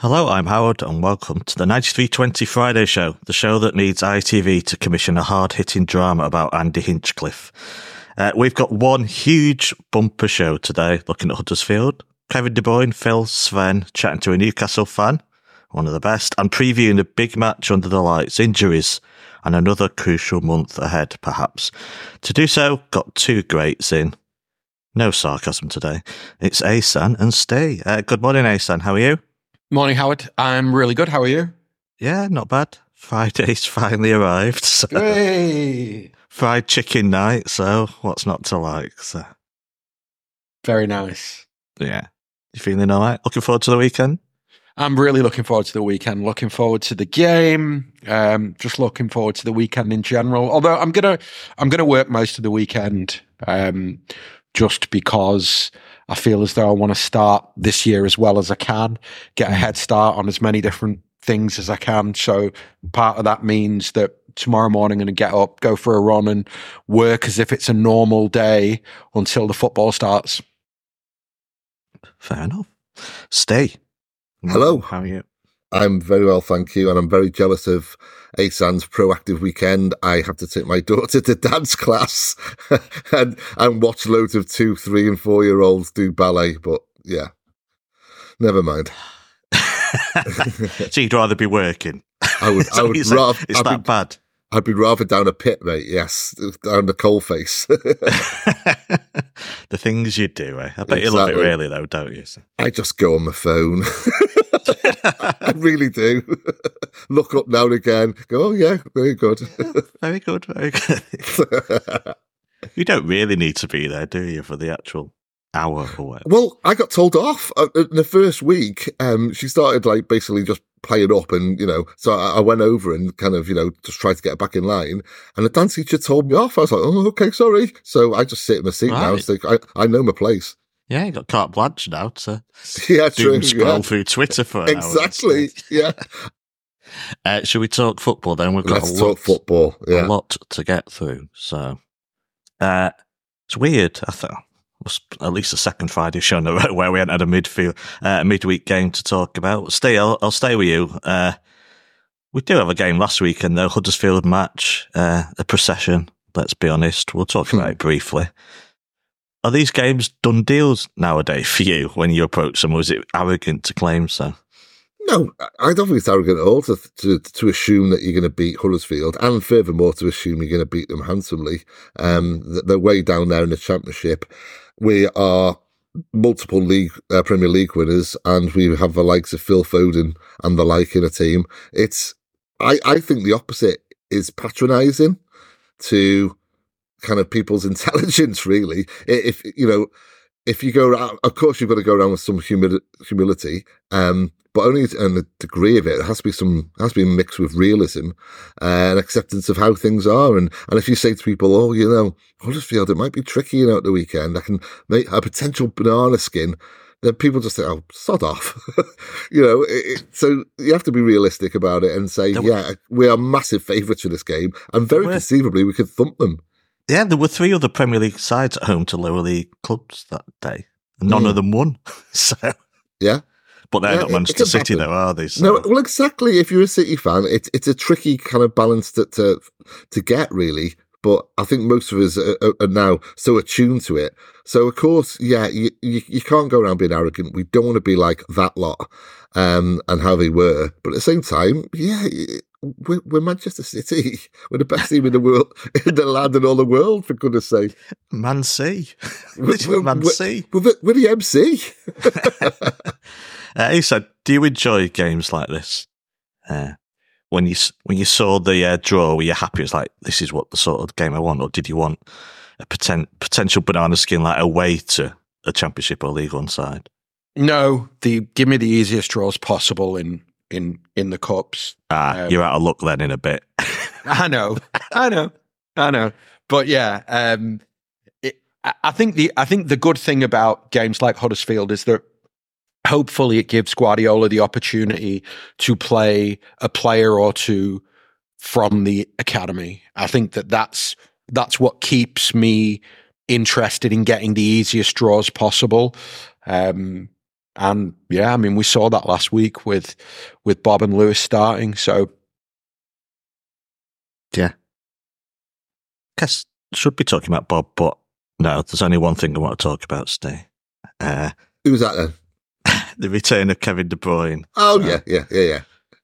Hello, I'm Howard, and welcome to the 9320 Friday Show, the show that needs ITV to commission a hard hitting drama about Andy Hinchcliffe. Uh, we've got one huge bumper show today looking at Huddersfield. Kevin De Bruyne, Phil, Sven chatting to a Newcastle fan, one of the best, and previewing a big match under the lights, injuries, and another crucial month ahead, perhaps. To do so, got two greats in. No sarcasm today. It's Ahsan and Ste. Uh, good morning, Ahsan. How are you? Morning, Howard. I'm really good. How are you? Yeah, not bad. Friday's finally arrived. So. Hey. Fried chicken night, so what's not to like? So Very nice. yeah. You feeling all right? Looking forward to the weekend? I'm really looking forward to the weekend. Looking forward to the game. Um, just looking forward to the weekend in general. Although I'm gonna, I'm gonna work most of the weekend, um, just because I feel as though I want to start this year as well as I can, get a mm. head start on as many different things as I can. So part of that means that tomorrow morning I'm going to get up, go for a run, and work as if it's a normal day until the football starts. Fair enough. Ste. Hello. How are you? I'm very well, thank you, and I'm very jealous of Ahsan's proactive weekend. I have to take my daughter to dance class and and watch loads of two, three, and four year olds do ballet. But yeah, never mind. so you'd rather be working? I would. I would rather. It's that be, bad. I'd be rather down a pit, mate. Yes, down the coal face. the things you do, eh? I bet you love it Exactly. really, though, don't you? I just go on my phone. I really do. Look up now and again. Go, oh yeah, very good. very good, very good. you don't really need to be there, do you, for the actual hour or whatever? Well, I got told off Uh, in the first week. Um, she started like basically just playing up, and you know, so I, I went over and kind of you know just tried to get back in line. And the dance teacher told me off. I was like, oh, okay, sorry. So I just sit in my seat now. Right. So I, I know my place. Yeah, you got carte blanche now to Yeah, true. scroll yeah. through Twitter for an Exactly. Yeah. Uh, should we talk football then? We've got Let's a talk lot, football. a Yeah. lot to get through. So uh, it's weird. I thought was at least the second Friday show in a row where we hadn't had a midfield uh, midweek game to talk about. Ste, I'll, I'll stay with you. Uh, we do have a game last weekend though. Huddersfield match, uh, a procession. Let's be honest. We'll talk about it briefly. Are these games done deals nowadays for you when you approach them, or is it arrogant to claim so? No, I don't think it's arrogant at all to, to to assume that you're going to beat Huddersfield, and furthermore to assume you're going to beat them handsomely. Um, they're way down there in the Championship. We are multiple league uh, Premier League winners, and we have the likes of Phil Foden and the like in a team. It's I I think the opposite is patronising to kind of people's intelligence. Really, if you know. If you go around, of course, you've got to go around with some humil- humility, um, but only in a degree of it. It has to be some, has to be mixed with realism uh, and acceptance of how things are. And and if you say to people, "Oh, you know, Huddersfield, it might be tricky, you know, at the weekend. I can make a potential banana skin." Then people just say, "Oh, sod off," you know. It, it- so you have to be realistic about it and say, There- "Yeah, we are massive favourites for this game, and very conceivably we could thump them." Yeah, there were three other Premier League sides at home to lower league clubs that day. None Mm. of them won. so, Yeah. But they're Yeah, not Manchester City, happen. though, are they? So, No, well, exactly. If you're a City fan, it's it's a tricky kind of balance to to, to get really. But I think most of us are, are- now so attuned to it. So of course, yeah, you, you you can't go around being arrogant. We don't want to be like that lot, um, and how they were. But at the same time, yeah, we're, we're Manchester City. We're the best team in the world, in the land, and all the world. For goodness' sake, Man C. We're- is Man we're- C. we're the, we're the MC. Uh, he said, "Do you enjoy games like this? Uh, when you when you saw the uh, draw, were you happy? It's like this is what the sort of game I want, or did you want a poten- potential banana skin like away to a Championship or League One side? No, the give me the easiest draws possible in in in the cups. Ah, Um, you're out of luck then in a bit. I know, I know, I know. But yeah, um, it, I I think the I think the good thing about games like Huddersfield is that hopefully it gives Guardiola the opportunity to play a player or two from the academy. I think that that's that's what keeps me interested in getting the easiest draws possible. Um, And yeah, I mean, we saw that last week with with Bobb and Lewis starting. So yeah, guess should be talking about Bobb, but no, there's only one thing I want to talk about today. Uh, Who's that then? The return of Kevin De Bruyne. Oh so, yeah, yeah, yeah, yeah.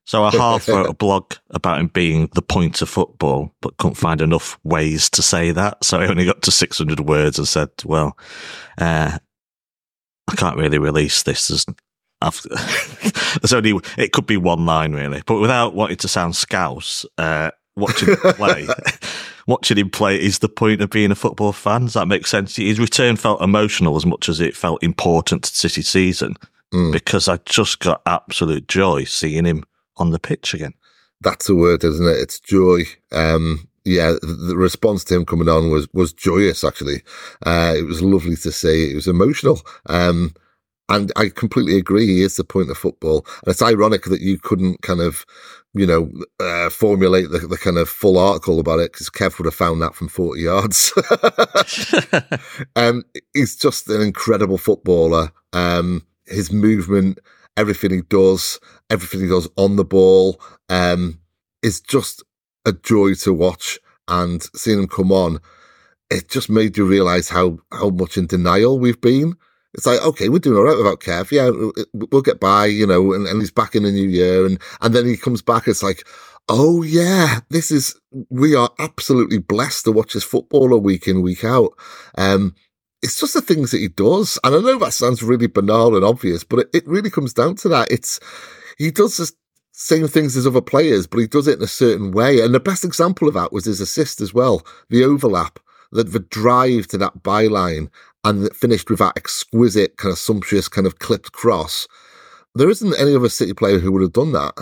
So I half wrote a blog about him being the point of football, but couldn't find enough ways to say that. So I only got to 600 words and said, well, uh, I can't really release this as there's only it could be one line really, but without wanting to sound scouse, uh, watching him play, watching him play is the point of being a football fan. Does that make sense? His return felt emotional as much as it felt important to City season mm. because I just got absolute joy seeing him on the pitch again. That's the word, isn't it? It's joy. Um, yeah, the response to him coming on was was joyous. Actually, uh, it was lovely to see. It was emotional. Um, and I completely agree. He is the point of football, and it's ironic that you couldn't kind of, you know, uh, formulate the, the, kind of full article about it because Kev would have found that from forty yards. um, he's just an incredible footballer. Um, his movement, everything he does, everything he does on the ball, um, is just a joy to watch. And seeing him come on, it just made you realise how how much in denial we've been. It's like, okay, we're doing all right without Kev. Yeah, we'll get by, you know, and, and he's back in the new year. And, and then he comes back. It's like, oh yeah, this is, we are absolutely blessed to watch this footballer week in, week out. Um, it's just the things that he does. And I know that sounds really banal and obvious, but it, it really comes down to that. It's, he does the same things as other players, but he does it in a certain way. And the best example of that was his assist as well. The overlap, the, the drive to that byline and finished with that exquisite kind of sumptuous kind of clipped cross. There isn't any other City player who would have done that.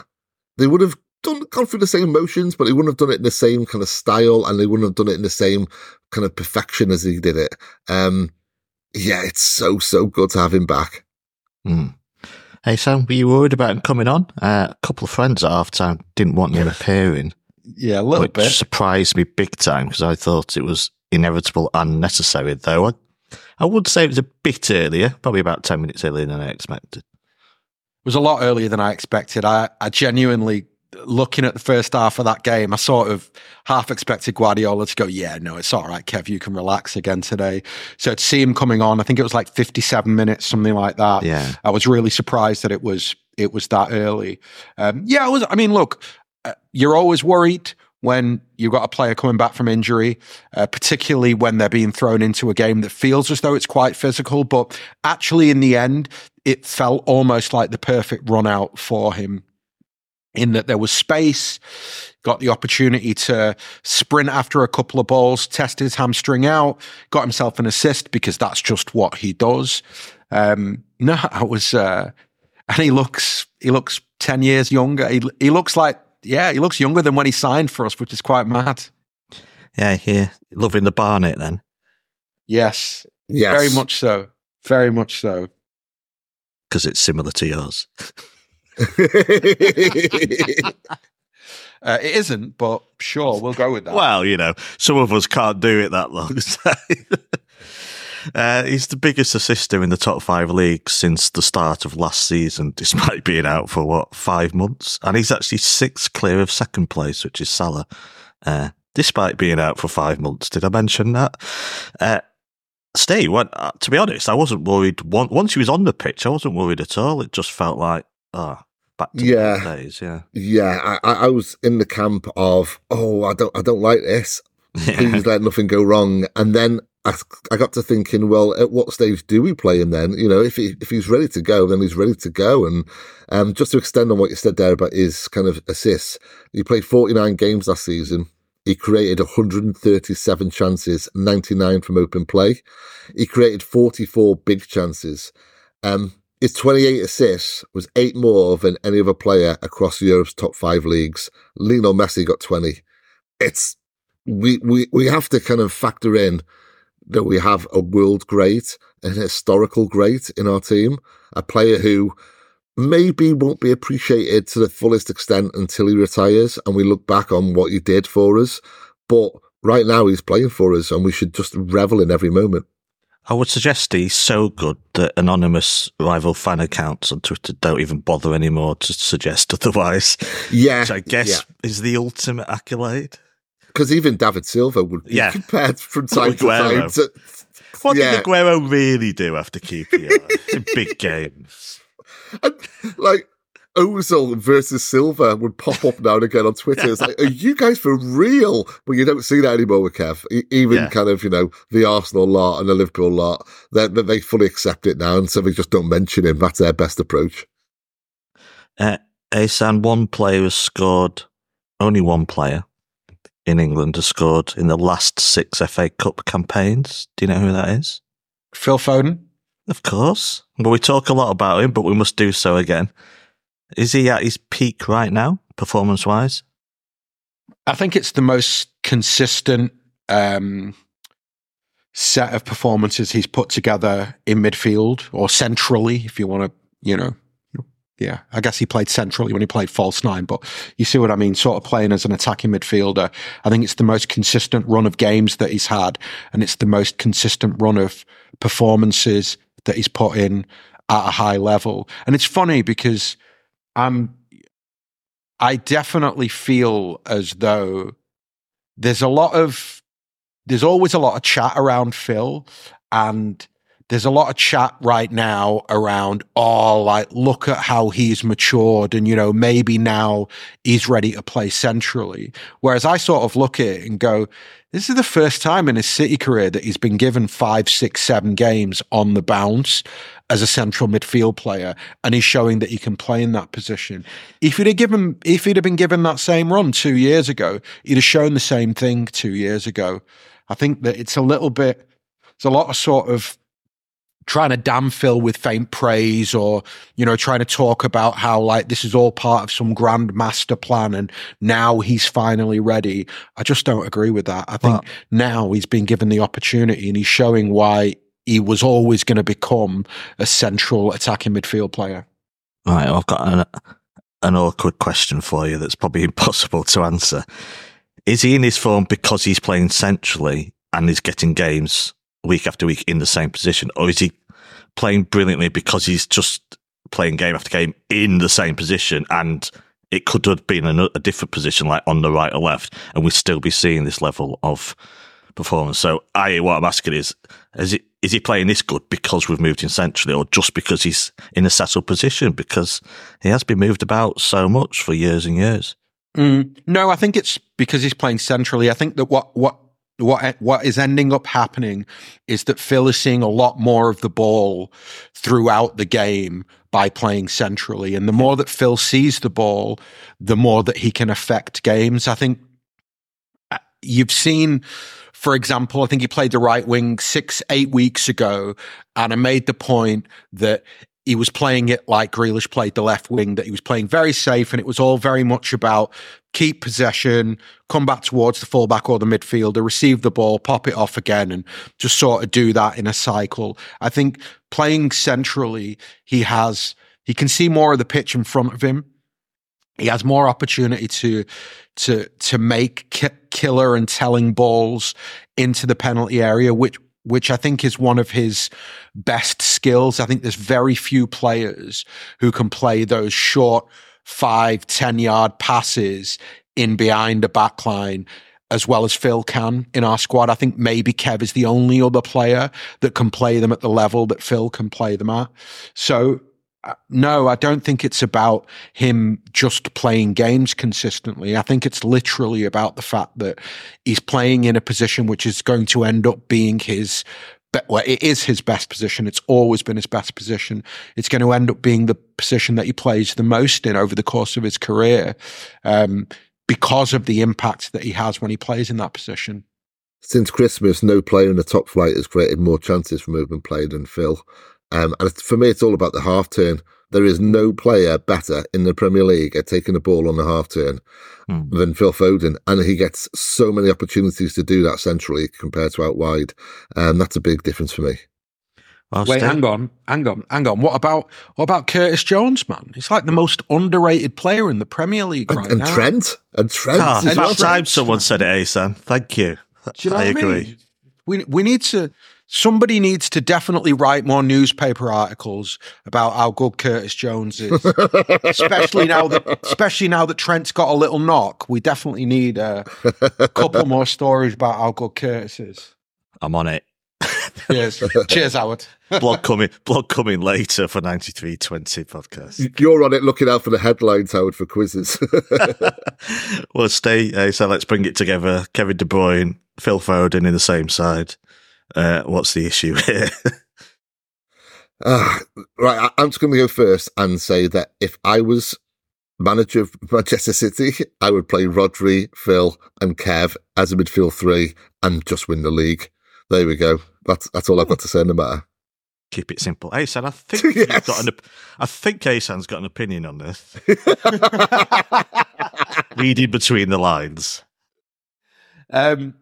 They would have done gone through the same motions, but they wouldn't have done it in the same kind of style, and they wouldn't have done it in the same kind of perfection as he did it. Um, yeah, it's so so good to have him back. Mm. Hey Sam, were you worried about him coming on? Uh, a couple of friends at halftime didn't want him appearing. Yeah, a little which bit. surprised me big time because I thought it was inevitable and necessary. Though I, I would say it was a bit earlier, probably about ten minutes earlier than I expected. It was a lot earlier than I expected. I, I genuinely looking at the first half of that game, I sort of half expected Guardiola to go, yeah, no, it's all right, Kev, you can relax again today. So to see him coming on, I think it was like 57 minutes, something like that. Yeah. I was really surprised that it was, it was that early. Um, yeah, I was, I mean, look, uh, you're always worried when you've got a player coming back from injury, uh, particularly when they're being thrown into a game that feels as though it's quite physical. But actually, in the end, it felt almost like the perfect run out for him in that there was space, got the opportunity to sprint after a couple of balls, test his hamstring out, got himself an assist because that's just what he does. Um, no, I was, uh, and he looks, he looks 10 years younger. He, he looks like, yeah, he looks younger than when he signed for us, which is quite mad. Yeah, yeah. Loving the Barnet then. Yes. Yes. Very much so. Very much so. Because it's similar to yours. uh, it isn't, but sure, we'll go with that. Well, you know, some of us can't do it that long. uh, he's the biggest assister in the top five leagues since the start of last season, despite being out for what five months, and he's actually six clear of second place, which is Salah. Uh, despite being out for five months, did I mention that? Uh, Steve, uh, to be honest, I wasn't worried. Once he was on the pitch, I wasn't worried at all. It just felt like oh, back to yeah, days. Yeah, yeah. I, I was in the camp of, oh, I don't, I don't like this. Please let nothing go wrong. And then I, I got to thinking, well, at what stage do we play him then? You know, if he if he's ready to go, then he's ready to go. And um, just to extend on what you said there about his kind of assists, he played 49 games last season. He created 137 chances, 99 from open play. He created 44 big chances. Um, his 28 assists was eight more than any other player across Europe's top five leagues. Lionel Messi got 20. It's, we, we, we have to kind of factor in that we have a world great, an historical great in our team, a player who maybe won't be appreciated to the fullest extent until he retires and we look back on what he did for us. But right now he's playing for us and we should just revel in every moment. I would suggest he's so good that anonymous rival fan accounts on Twitter don't even bother anymore to suggest otherwise. Yeah, Which I guess yeah. is the ultimate accolade. because even David Silva would be Yeah. compared from time to time. To, What Yeah. did Aguero really do after QPR in big games? and, like Ozil versus Silva would pop up now and again on Twitter. It's like, are you guys for real? But you don't see that anymore with Kev. Even Yeah. kind of, you know, the Arsenal lot and the Liverpool lot, they, they they fully accept it now, and so they just don't mention him. That's their best approach. Uh, Ahsan, one player has scored, only one player in England has scored in the last six FA Cup campaigns. Do you know who that is? Phil Foden. Of course. Well, we talk a lot about him, but we must do so again. Is he at his peak right now, performance wise? I think it's the most consistent um, set of performances he's put together in midfield or centrally, if you want to, you know. Yeah, I guess he played centrally when he played false nine, but you see what I mean? Sort of playing as an attacking midfielder. I think it's the most consistent run of games that he's had, and it's the most consistent run of performances that he's put in at a high level. And it's funny because I'm I definitely feel as though there's a lot of there's always a lot of chat around Phil and there's a lot of chat right now around oh like look at how he's matured and you know maybe now he's ready to play centrally. Whereas I sort of look at it and go this is the first time in his city career that he's been given five six seven games on the bounce as a central midfield player, and he's showing that he can play in that position. If he'd have given, if he'd have been given that same run two years ago, he'd have shown the same thing two years ago. I think that it's a little bit, it's a lot of sort of trying to damn Phil with faint praise or, you know, trying to talk about how like this is all part of some grand master plan and now he's finally ready. I just don't agree with that. I think now he's been given the opportunity and he's showing why he was always going to become a central attacking midfield player. Right, I've got an, an awkward question for you that's probably impossible to answer. Is he in his form because he's playing centrally and he's getting games week after week in the same position, or is he playing brilliantly because he's just playing game after game in the same position and it could have been a, a different position, like on the right or left, and we'd still be seeing this level of performance. So, I what I'm asking is, is it is he playing this good because we've moved him centrally, or just because he's in a settled position? Because he has been moved about so much for years and years. Mm, no, I think it's because he's playing centrally. I think that what what what what is ending up happening is that Phil is seeing a lot more of the ball throughout the game by playing centrally, and the more that Phil sees the ball, the more that he can affect games. I think uh, you've seen. For example, I think he played the right wing six, eight weeks ago, and I made the point that he was playing it like Grealish played the left wing, that he was playing very safe, and it was all very much about keep possession, come back towards the fullback or the midfielder, receive the ball, pop it off again, and just sort of do that in a cycle. I think playing centrally, he has he can see more of the pitch in front of him. He has more opportunity to to to make ki- killer and telling balls into the penalty area, which which I think is one of his best skills. I think there's very few players who can play those short five, 10 yard passes in behind a backline as well as Phil can in our squad. I think maybe Kev is the only other player that can play them at the level that Phil can play them at. So no, I don't think it's about him just playing games consistently. I think it's literally about the fact that he's playing in a position which is going to end up being his well, it is his best position. It's always been his best position. It's going to end up being the position that he plays the most in over the course of his career, um, because of the impact that he has when he plays in that position. Since Christmas, no player in the top flight has created more chances from open play than Phil. Um, and for me, it's all about the half turn. There is no player better in the Premier League at taking the ball on the half turn Hmm. than Phil Foden, and he gets so many opportunities to do that centrally compared to out wide. Um, that's a big difference for me. Well, Wait, Steve- hang on, hang on, hang on. What about what about Curtis Jones, man? He's like the most underrated player in the Premier League And, right and now. Trent, and Trent. Ah, as it's well. about time someone said it, Ahsan. Thank you. Do you know I what I agree. mean? We we need to somebody needs to definitely write more newspaper articles about how good Curtis Jones is, especially now that especially now that Trent's got a little knock. We definitely need a couple more stories about how good Curtis is. I'm on it. Cheers, cheers, Howard. blog coming, blog coming later for ninety three twenty podcast. You're on it, looking out for the headlines, Howard, for quizzes. well, Ste. Uh, so let's bring it together. Kevin De Bruyne, Phil Foden in the same side. Uh, what's the issue here? uh, right, I'm just going to go first and say that if I was manager of Manchester City, I would play Rodri, Phil, and Kev as a midfield three and just win the league. There we go. That's that's all I've got to say on the matter. Keep it simple. Ahsan, I think yes. you've got an. I think Ahsan's got an opinion on this. Reading between the lines. Um,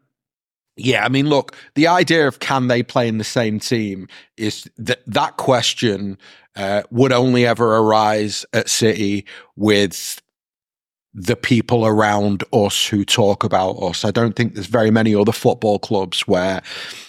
yeah, I mean, look, the idea of can they play in the same team is that that question uh, would only ever arise at City with the people around us who talk about us. I don't think there's very many other football clubs where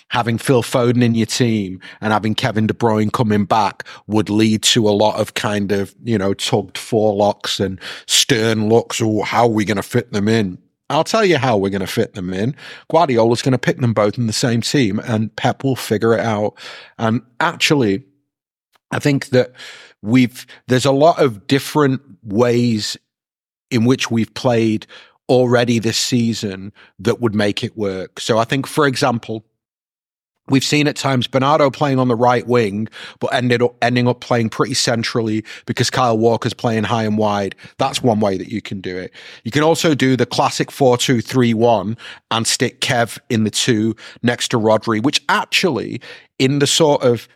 having Phil Foden in your team and having Kevin De Bruyne coming back would lead to a lot of kind of, you know, tugged forelocks and stern looks. Oh, how are we going to fit them in? I'll tell you how we're going to fit them in. Guardiola's going to pick them both in the same team and Pep will figure it out. And actually, I think that we've, there's a lot of different ways in which we've played already this season that would make it work. So I think, for example, We've seen at times Bernardo playing on the right wing, but ended up ending up playing pretty centrally because Kyle Walker's playing high and wide. That's one way that you can do it. You can also do the classic 4-2-3-1 and stick Kev in the two next to Rodri, which actually in the sort of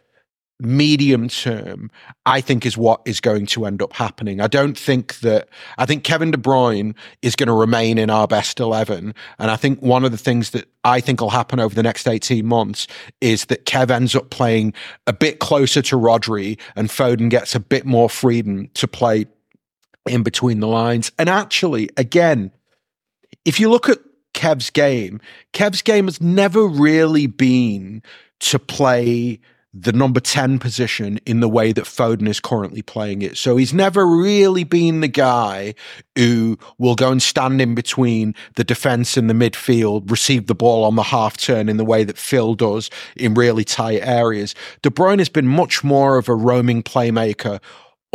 medium term, I think is what is going to end up happening. I don't think that, I think Kevin De Bruyne is going to remain in our best 11. And I think one of the things that I think will happen over the next 18 months is that Kev ends up playing a bit closer to Rodri and Foden gets a bit more freedom to play in between the lines. And actually, again, if you look at Kev's game, Kev's game has never really been to play the number 10 position in the way that Foden is currently playing it. So he's never really been the guy who will go and stand in between the defense and the midfield, receive the ball on the half turn in the way that Phil does in really tight areas. De Bruyne has been much more of a roaming playmaker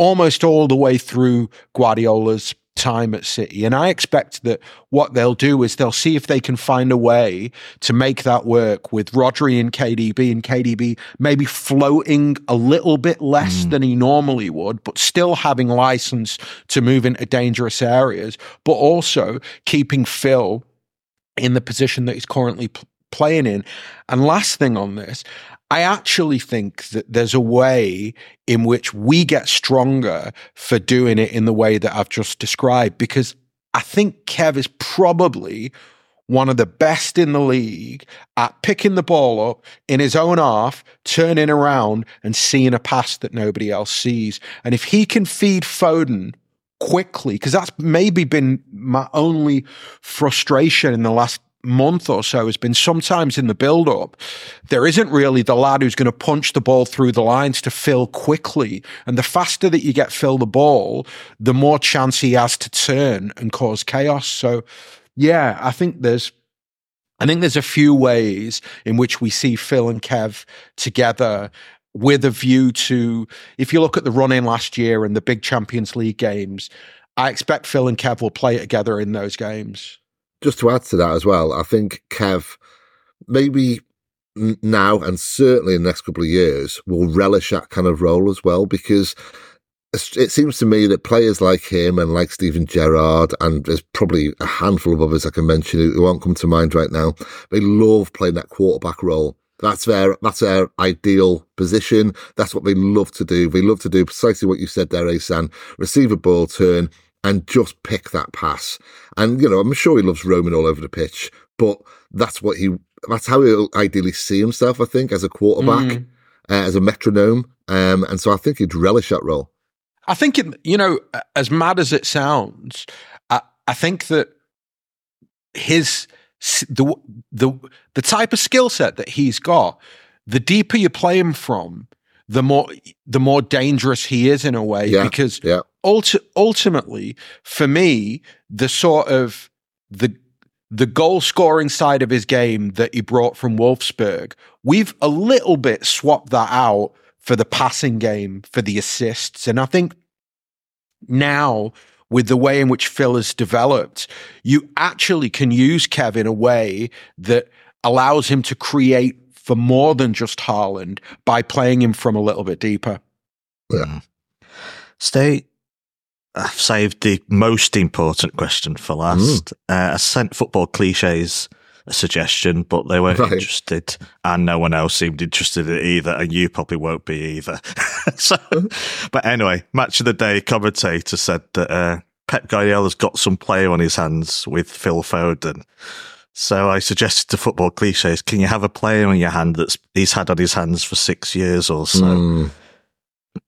almost all the way through Guardiola's time at City. And I expect that what they'll do is they'll see if they can find a way to make that work with Rodri and KDB and KDB maybe floating a little bit less mm. than he normally would, but still having license to move into dangerous areas, but also keeping Phil in the position that he's currently p- playing in. And last thing on this, I actually think that there's a way in which we get stronger for doing it in the way that I've just described, because I think Kev is probably one of the best in the league at picking the ball up in his own half, turning around and seeing a pass that nobody else sees. And if he can feed Foden quickly, because that's maybe been my only frustration in the last month or so has been sometimes in the build up, there isn't really the lad who's going to punch the ball through the lines to Phil quickly. And the faster that you get Phil the ball, the more chance he has to turn and cause chaos. So, yeah, I think there's. I think there's a few ways in which we see Phil and Kev together with a view to, if you look at the run in last year and the big Champions League games, I expect Phil and Kev will play together in those games just to add to that as well, I think Kev maybe now and certainly in the next couple of years will relish that kind of role as well because it seems to me that players like him and like Steven Gerrard and there's probably a handful of others I can mention who won't come to mind right now. They love playing that quarterback role. That's their that's their ideal position. That's what they love to do. They love to do precisely what you said there, Ahsan. Receive a ball, turn, and just pick that pass. And, you know, I'm sure he loves roaming all over the pitch, but that's what he, that's how he'll ideally see himself, I think, as a quarterback, mm. uh, as a metronome. Um, and so I think he'd relish that role. I think, it, you know, as mad as it sounds, I, I think that his, the, the, the type of skill set that he's got the deeper you play him from, the more the more dangerous he is in a way. Yeah, because yeah. Ulti- ultimately, for me, the sort of the the goal scoring side of his game that he brought from Wolfsburg, we've a little bit swapped that out for the passing game, for the assists. And I think now, with the way in which Phil has developed, you actually can use Kev in a way that allows him to create for more than just Haaland by playing him from a little bit deeper. Yeah. Ste. I've saved the most important question for last. Uh, I sent football cliches a suggestion, but they weren't Right. interested, and no one else seemed interested in it either, and you probably won't be either. so, but anyway, match of the day commentator said that uh, Pep Guardiola's got some player on his hands with Phil Foden. So I suggested to football cliches, can you have a player on your hand that's he's had on his hands for six years or so? Mm,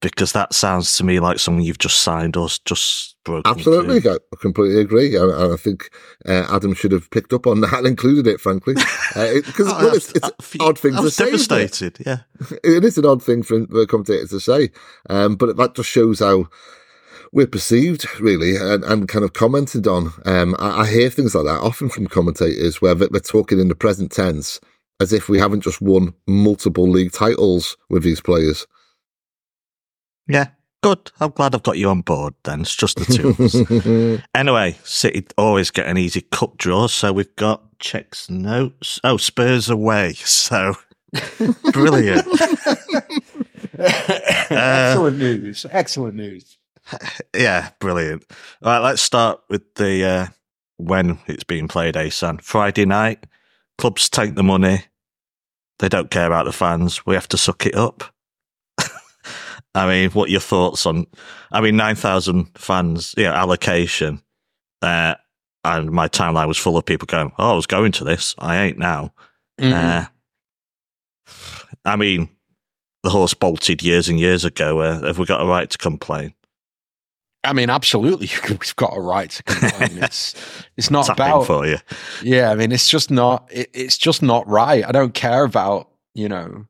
Because that sounds to me like something you've just signed or just broken. absolutely. I completely agree, and, and I think uh, Adam should have picked up on that and included it. Frankly, because Oh, well, it's, it's I- odd thing I to say. devastated. Yeah. it is an odd thing for the commentators to say, um, but that just shows how we're perceived, really, and, and kind of commented on. Um, I, I hear things like that often from commentators where they're talking in the present tense as if we haven't just won multiple league titles with these players. Yeah. Good. I'm glad I've got you on board then. It's just the two of us. Anyway, City always get an easy cup draw, so we've got checks notes. Oh, Spurs away. So brilliant. Excellent news. Excellent news. yeah, brilliant. All right, let's start with the uh, when it's being played, Ahsan. Friday night, clubs take the money. They don't care about the fans. We have to suck it up. I mean, what are your thoughts on? I mean, nine thousand fans, yeah, allocation, uh, and my timeline was full of people going, "Oh, I was going to this. I ain't now." Mm-hmm. Uh, I mean, the horse bolted years and years ago. Uh, have we got a right to complain? I mean, absolutely, we've got a right to complain. it's it's not Tapping about for you. yeah. I mean, it's just not. It, it's just not right. I don't care about you know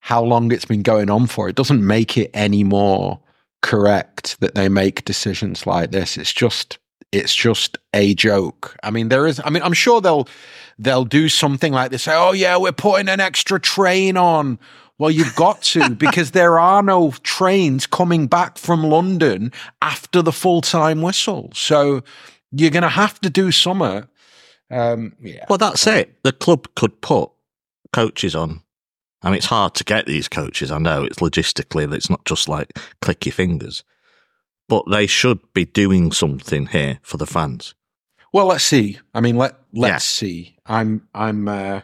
how long it's been going on for. It doesn't make it any more correct that they make decisions like this. It's just it's just a joke. I mean, there is. I mean, I'm sure they'll they'll do something like this. Say, oh yeah, we're putting an extra train on. Well, you've got to because there are no trains coming back from London after the full time whistle. So you're going to have to do something. Um, yeah. Well, that's it. The club could put coaches on. I mean, it's hard to get these coaches. I know it's logistically, it's not just like click your fingers, but they should be doing something here for the fans. Well, let's see. I mean, let let's Yeah. see. I'm I'm uh,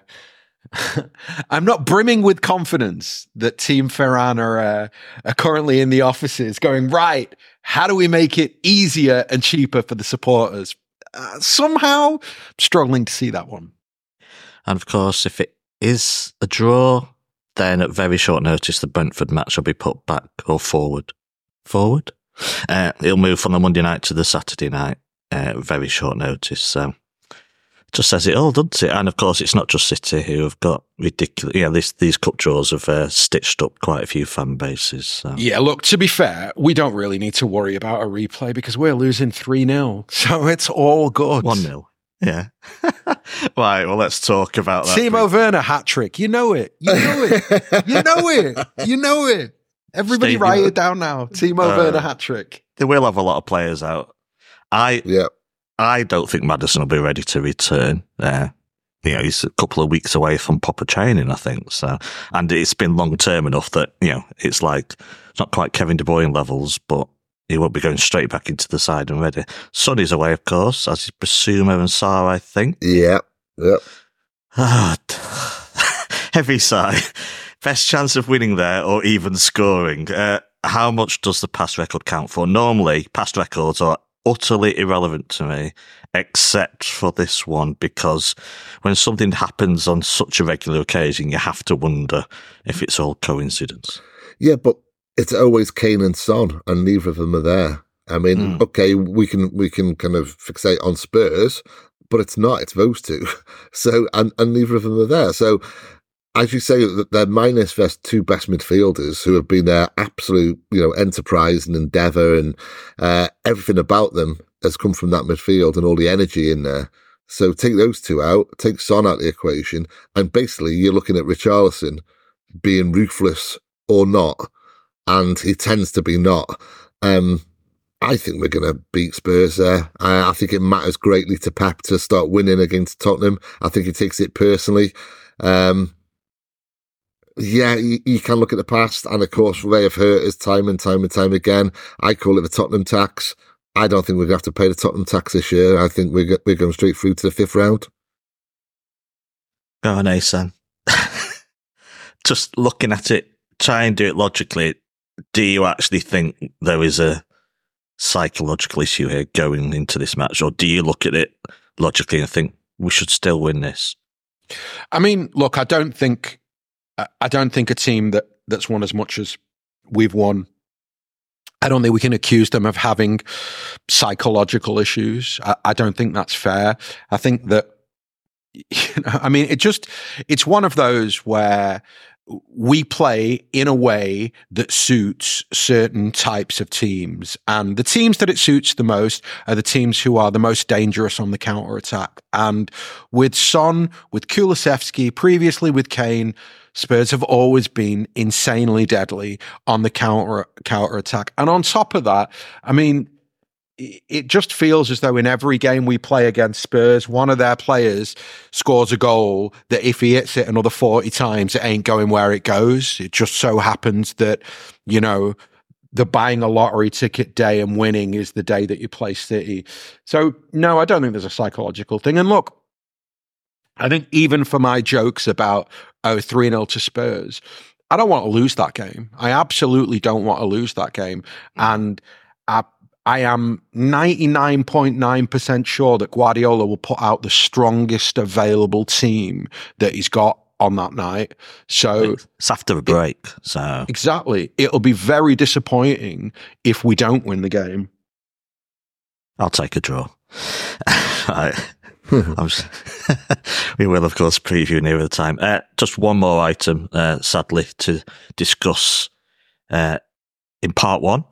I'm not brimming with confidence that Team Ferran are uh, are currently in the offices going right. How do we make it easier and cheaper for the supporters? Uh, somehow, I'm struggling to see that one. And of course, if it is a draw, then at very short notice, the Brentford match will be put back or forward. Forward? Uh, it'll move from the Monday night to the Saturday night, uh, very short notice. So just says it all, doesn't it? And of course, it's not just City who have got ridiculous. Yeah, this, these cup draws have uh, stitched up quite a few fan bases. So. Yeah, look, to be fair, we don't really need to worry about a replay because we're losing 3 0. So it's all good. 1 0. Yeah. right, well, let's talk about that. Timo Werner hat trick. You know it. You know it. you know it. You know it. Everybody Steve, write it down now. Timo Uh, Werner hat trick. They will have a lot of players out. I Yeah, I don't think Maddison will be ready to return. Uh, you know, he's a couple of weeks away from proper training, I think. So, and it's been long term enough that you know it's like it's not quite Kevin De Bruyne levels, but he won't be going straight back into the side and ready. Sonny's away, of course, as is Bissouma and Sarr, I think. yeah. Ah, d- heavy sigh. Best chance of winning there or even scoring. Uh, how much does the past record count for? Normally, past records are utterly irrelevant to me, except for this one, because when something happens on such a regular occasion, you have to wonder if it's all coincidence. Yeah, but it's always Kane and Son, and neither of them are there. I mean, Mm. okay, we can we can kind of fixate on Spurs, but it's not. It's those two. So and and neither of them are there. So as you say, that they're minus their two best midfielders who have been their absolute, you know, enterprise and endeavour and uh, everything about them has come from that midfield and all the energy in there. So take those two out, take Son out of the equation, and basically you're looking at Richarlison being ruthless or not, and he tends to be not. Um, I think we're going to beat Spurs there. I, I, think it matters greatly to Pep to start winning against Tottenham. I think he takes it personally. Um, yeah, you, you, can look at the past, and of course, they have hurt us time and time and time again. I call it the Tottenham tax. I don't think we're going to have to pay the Tottenham tax this year. I think we're, we're going straight through to the fifth round. Go on, Ahsan. Just looking at it, try and do it logically. Do you actually think there is a psychological issue here going into this match, or do you look at it logically and think we should still win this? I mean, look, I don't think I don't think a team that that's won as much as we've won I don't think we can accuse them of having psychological issues. I, I don't think that's fair. I think that, you know, I mean, it just, it's one of those where we play in a way that suits certain types of teams. And the teams that it suits the most are the teams who are the most dangerous on the counter attack. And with Son, with Kulusevski, previously with Kane, Spurs have always been insanely deadly on the counter counter attack. And on top of that, I mean, it just feels as though in every game we play against Spurs, one of their players scores a goal that if he hits it another 40 times, it ain't going where it goes. It just so happens that, you know, the buying a lottery ticket day and winning is the day that you play City. So, no, I don't think there's a psychological thing. And look, I think even for my jokes about, oh, 3 0 to Spurs, I don't want to lose that game. I absolutely don't want to lose that game. Mm. And I, I am 99.9% sure that Guardiola will put out the strongest available team that he's got on that night. So it's after a break. So exactly. It'll be very disappointing if we don't win the game. I'll take a draw. we will, of course, preview nearer the time. Uh, just one more item, uh, sadly, to discuss uh, in part one.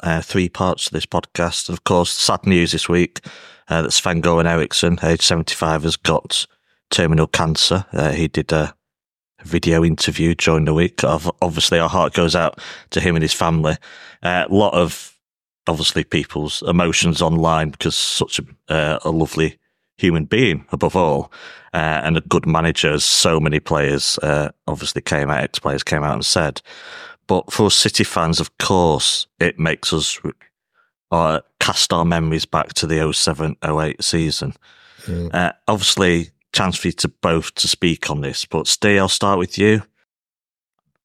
Uh, three parts of this podcast. Of course, sad news this week uh, that Sven Goran Eriksson, age 75, has got terminal cancer. Uh, he did a video interview during the week. Obviously, our heart goes out to him and his family. A lot of obviously people's emotions online because such a, a lovely human being above all, uh, and a good manager, as so many players uh, obviously came out, ex players came out and said. But for City fans, of course, it makes us uh, cast our memories back to the 07 08 season. Mm. Uh, obviously, chance for you to both to speak on this, but Steve, I'll start with you.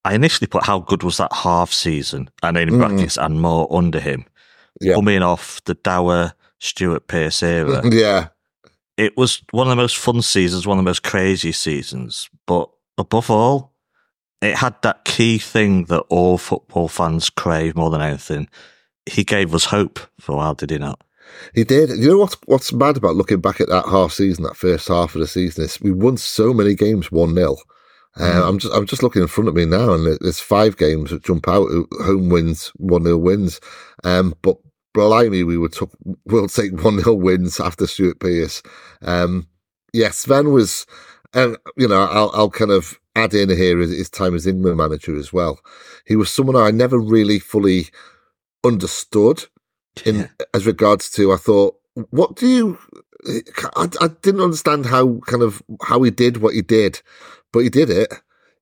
I initially put how good was that half season, and in mm. brackets, and more under him, yeah. coming off the dour Stuart Pearce era. yeah it was one of the most fun seasons, one of the most crazy seasons. But above all, it had that key thing that all football fans crave more than anything. He gave us hope for a while, did he not? He did. You know what's what's mad about looking back at that half season, that first half of the season is we won so many games one 0 uh, mm. I'm just I'm just looking in front of me now, and there's five games that jump out. Home wins, one 0 wins. Um, but blimey, we would took, we'll take 1 0 wins after Stuart Pearce. Um, yeah, Sven was, and you know, I'll, I'll kind of add in here his, his time as England manager as well. He was someone I never really fully understood in yeah. as regards to, I thought, what do you, I, I didn't understand how kind of, how he did what he did, but he did it.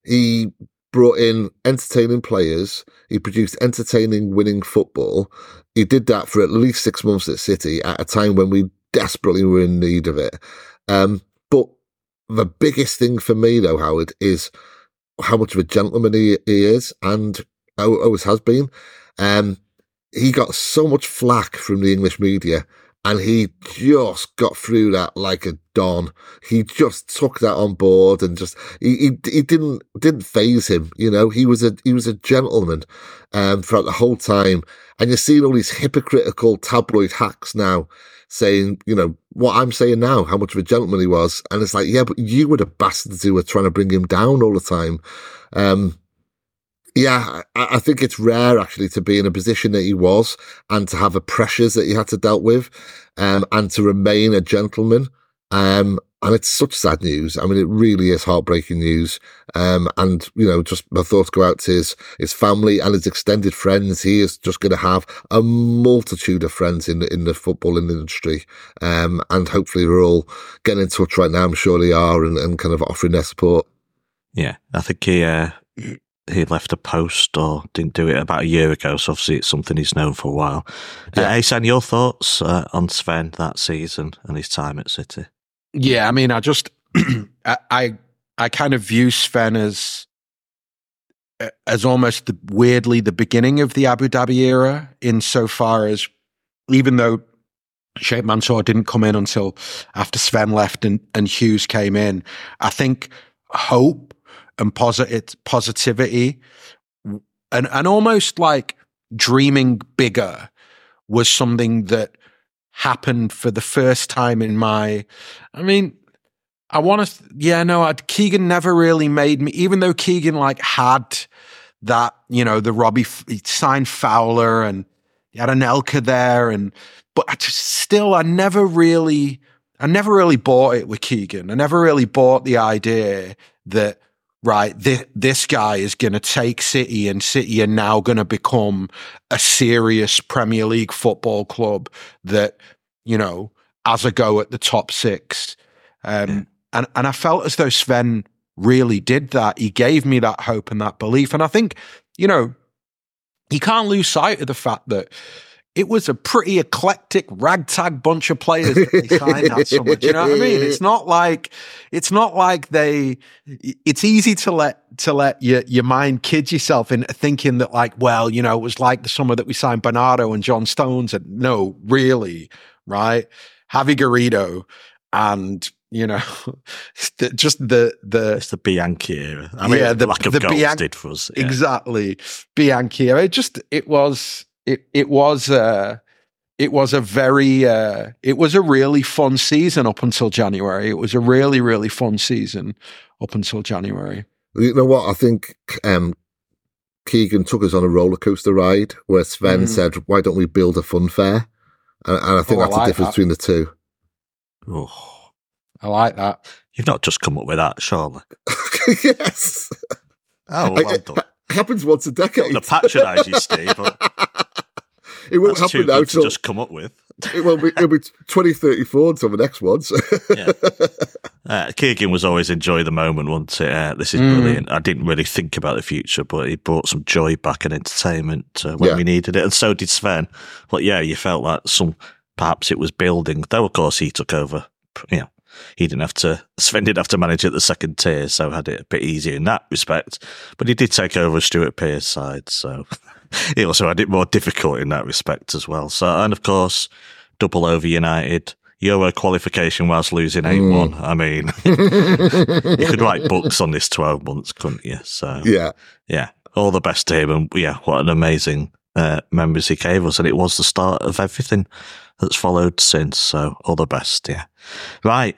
He brought in entertaining players. He produced entertaining, winning football. He did that for at least six months at City at a time when we desperately were in need of it. Um, but the biggest thing for me, though, Howard, is how much of a gentleman he, he is and always has been. Um, he got so much flack from the English media and he just got through that like a don. He just took that on board and just he he, he didn't didn't phase him. You know, he was a he was a gentleman um, throughout the whole time. And you're seeing all these hypocritical tabloid hacks now saying, you know, what I'm saying now, how much of a gentleman he was. And it's like, yeah, but you were the bastards who were trying to bring him down all the time. Um, yeah, I, I, think it's rare actually to be in a position that he was and to have the pressures that he had to dealt with, um, and to remain a gentleman. Um, and it's such sad news. I mean, it really is heartbreaking news. Um, and you know, just my thoughts go out to his his family and his extended friends. He is just going to have a multitude of friends in the, in the football industry. Um, and hopefully they're all getting in touch right now. I'm sure they are, and, and kind of offering their support. Yeah, I think he uh, he left a post or didn't do it about a year ago. So obviously it's something he's known for a while. Yeah. Uh, Ahsan, your thoughts uh, on Sven that season and his time at City? Yeah, I mean, I just I, I, kind of view Sven as as almost the, weirdly the beginning of the Abu Dhabi era, insofar as even though Sheikh Mansour didn't come in until after Sven left and, and Hughes came in, I think hope and positive positivity and and almost like dreaming bigger was something that happened for the first time in my I mean I want to yeah no I'd, Keegan never really made me even though Keegan like had that you know the Robbie he signed Fowler and he had Anelka there and but I just, still I never really I never really bought it with Keegan. I never really bought the idea that right, this, this guy is going to take City and City are now going to become a serious Premier League football club that, you know, as a go at the top six. Um, yeah. and, and I felt as though Sven really did that. He gave me that hope and that belief. And I think, you know, you can't lose sight of the fact that it was a pretty eclectic ragtag bunch of players that they signed that summer. Do you know what I mean? It's not like it's not like they. It's easy to let to let your your mind kid yourself in thinking that like, well, you know, it was like the summer that we signed Bernardo and John Stones, and no, really, right? Javi Garrido and you know, just the the it's the Bianchi era. I mean, yeah, the lack of the goals Bian- did for us. Yeah. Exactly, Bianchi era. It just it was it it was uh, it was a very uh, it was a really fun season up until January. It was a really really fun season up until January. You know what? I think um, Keegan took us on a roller coaster ride where Sven mm. said, "Why don't we build a fun fair?" And, and I think oh, that's I like the difference that. between the two. Oh, I like that. You've not just come up with that, surely? yes. Oh, well it, it happens once a decade. To patronise you, Steve. But... it won't That's happen now. To just come up with. it will be, it'll be 2034 until the next ones. yeah. Uh, Keegan was always enjoy the moment, wasn't it? Uh, this is mm. brilliant. I didn't really think about the future, but he brought some joy back and entertainment uh, when yeah. we needed it. And so did Sven. But yeah, you felt like some, perhaps it was building. Though, of course, he took over, you know, he didn't have to, Sven didn't have to manage at the second tier, so had it a bit easier in that respect. But he did take over Stuart Pearce side, so he also had it more difficult in that respect as well. So, and of course, double over United. Euro qualification whilst losing 8 mm. 1. I mean, you could write books on this 12 months, couldn't you? So, yeah. Yeah. All the best to him. And yeah, what an amazing uh, memories he gave us. And it was the start of everything that's followed since. So, all the best. Yeah. Right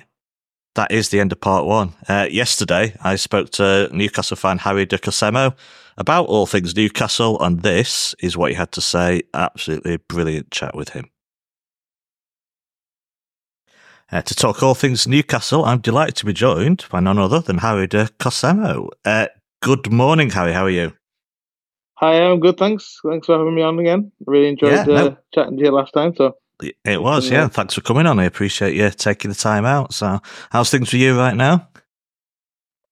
that is the end of part one. Uh, yesterday, I spoke to Newcastle fan Harry De Cosemo about all things Newcastle, and this is what he had to say. Absolutely brilliant chat with him. Uh, to talk all things Newcastle, I'm delighted to be joined by none other than Harry De Cosemo. Uh, good morning, Harry. How are you? Hi, I'm good. Thanks. Thanks for having me on again. I really enjoyed yeah, no. uh, chatting to you last time. So it was, yeah. Thanks for coming on. I appreciate you taking the time out. So, how's things for you right now?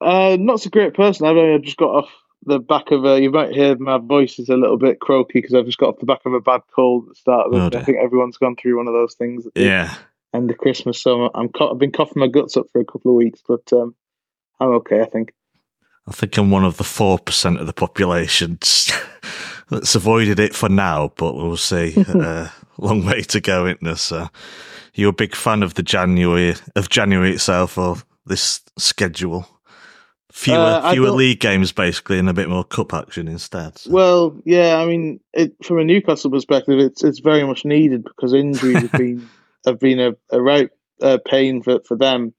Uh, not so great person. I've just got off the back of a. You might hear my voice is a little bit croaky because I've just got off the back of a bad cold at the start of it. Oh, I think everyone's gone through one of those things. yeah. End of Christmas, so I'm. I've been coughing my guts up for a couple of weeks, but um, I'm okay. I think. I think I'm one of the four percent of the population that's avoided it for now, but we'll see. uh, long way to go, isn't there? So you're a big fan of the January of January itself or this schedule. Fewer uh, fewer league games basically and a bit more cup action instead. So. Well, yeah, I mean, it, from a Newcastle perspective, it's it's very much needed because injuries have been have been a, a right uh, pain for, for them,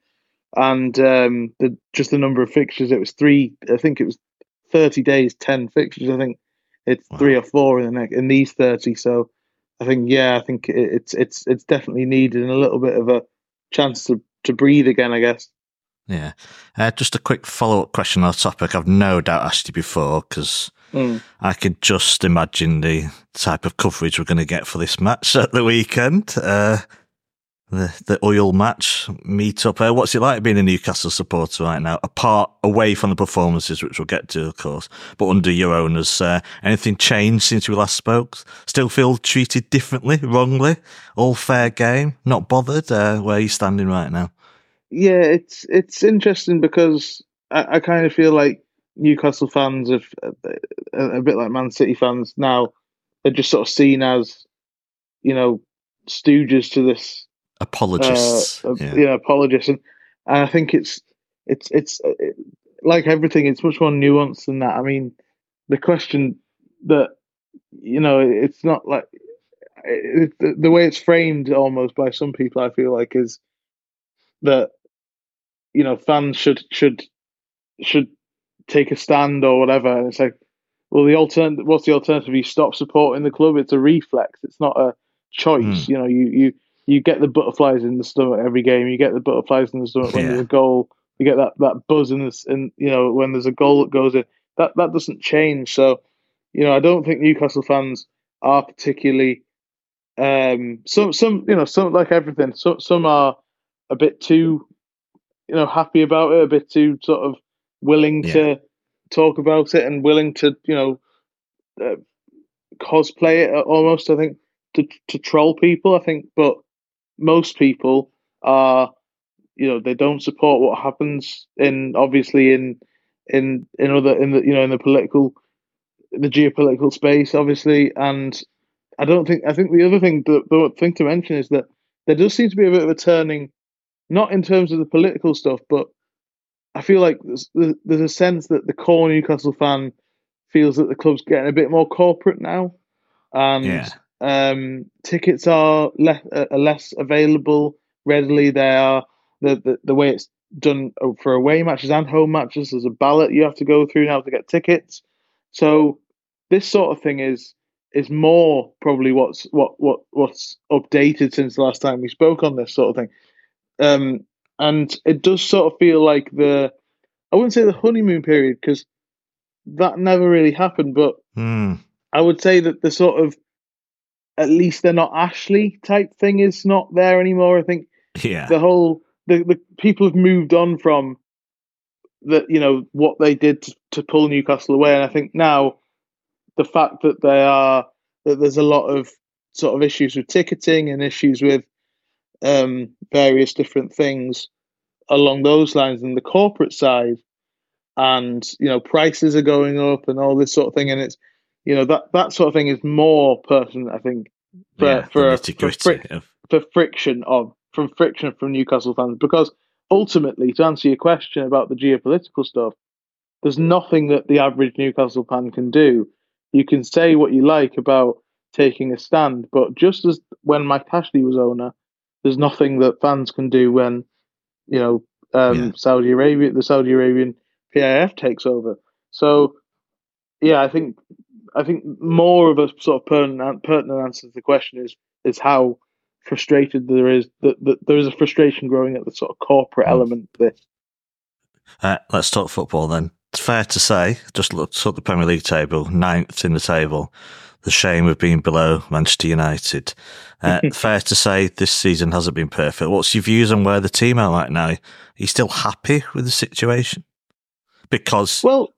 and um, the just the number of fixtures. It was three. I think it was thirty days, ten fixtures. I think it's wow. three or four in the next in these thirty. So I think yeah, I think it's it's it's definitely needed and a little bit of a chance to to breathe again. I guess. Yeah. Uh, just a quick follow up question on the topic. I've no doubt asked you before because mm. I could just imagine the type of coverage we're going to get for this match at the weekend. Uh, the the oil match meet up. Uh, what's it like being a Newcastle supporter right now? Apart away from the performances, which we'll get to, of course, but under your owners, uh, anything changed since we last spoke? Still feel treated differently, wrongly? All fair game? Not bothered? Uh, where are you standing right now? Yeah, it's it's interesting because I, I kind of feel like Newcastle fans have a, a bit like Man City fans now. They're just sort of seen as, you know, stooges to this apologists. Uh, yeah. yeah, apologists, and, and I think it's it's it's it, like everything. It's much more nuanced than that. I mean, the question that you know, it's not like it, the, the way it's framed almost by some people. I feel like is that you know fans should should should take a stand or whatever. And it's like, well, the alternative. What's the alternative? You stop supporting the club. It's a reflex. It's not a choice. Mm. You know, you you you get the butterflies in the stomach every game. You get the butterflies in the stomach when yeah. there's a goal. You get that, that buzz in this, and you know when there's a goal that goes in. That that doesn't change. So, you know, I don't think Newcastle fans are particularly um, some some you know some like everything. Some some are a bit too you know happy about it, a bit too sort of willing yeah. to talk about it and willing to you know uh, cosplay it almost. I think to to troll people. I think, but most people are, you know, they don't support what happens in obviously in in in other in the you know in the political, the geopolitical space, obviously, and I don't think I think the other thing the, the thing to mention is that there does seem to be a bit of a turning, not in terms of the political stuff, but I feel like there's, there's a sense that the core Newcastle fan feels that the club's getting a bit more corporate now, and yeah. Um, tickets are less uh, are less available readily. They are the, the the way it's done for away matches and home matches. There's a ballot you have to go through now to get tickets. So this sort of thing is is more probably what's what what what's updated since the last time we spoke on this sort of thing. Um, and it does sort of feel like the I wouldn't say the honeymoon period because that never really happened, but mm. I would say that the sort of at least they're not Ashley type thing is not there anymore. I think yeah. the whole the, the people have moved on from that you know what they did to, to pull Newcastle away, and I think now the fact that they are that there's a lot of sort of issues with ticketing and issues with um, various different things along those lines and the corporate side and you know prices are going up and all this sort of thing and it's you know that that sort of thing is more pertinent, I think, for yeah, for, for, fric- for friction of from friction from Newcastle fans because ultimately, to answer your question about the geopolitical stuff, there's nothing that the average Newcastle fan can do. You can say what you like about taking a stand, but just as when Mike Ashley was owner, there's nothing that fans can do when you know um, yeah. Saudi Arabia, the Saudi Arabian PIF takes over. So, yeah, I think I think more of a sort of pertinent, pertinent answer to the question is is how frustrated there is that, that there is a frustration growing at the sort of corporate mm. element of this. Uh, let's talk football then. It's fair to say, just look at the Premier League table, ninth in the table. The shame of being below Manchester United. Uh, fair to say this season hasn't been perfect. What's your views on where the team are right now? Are you still happy with the situation? Because well,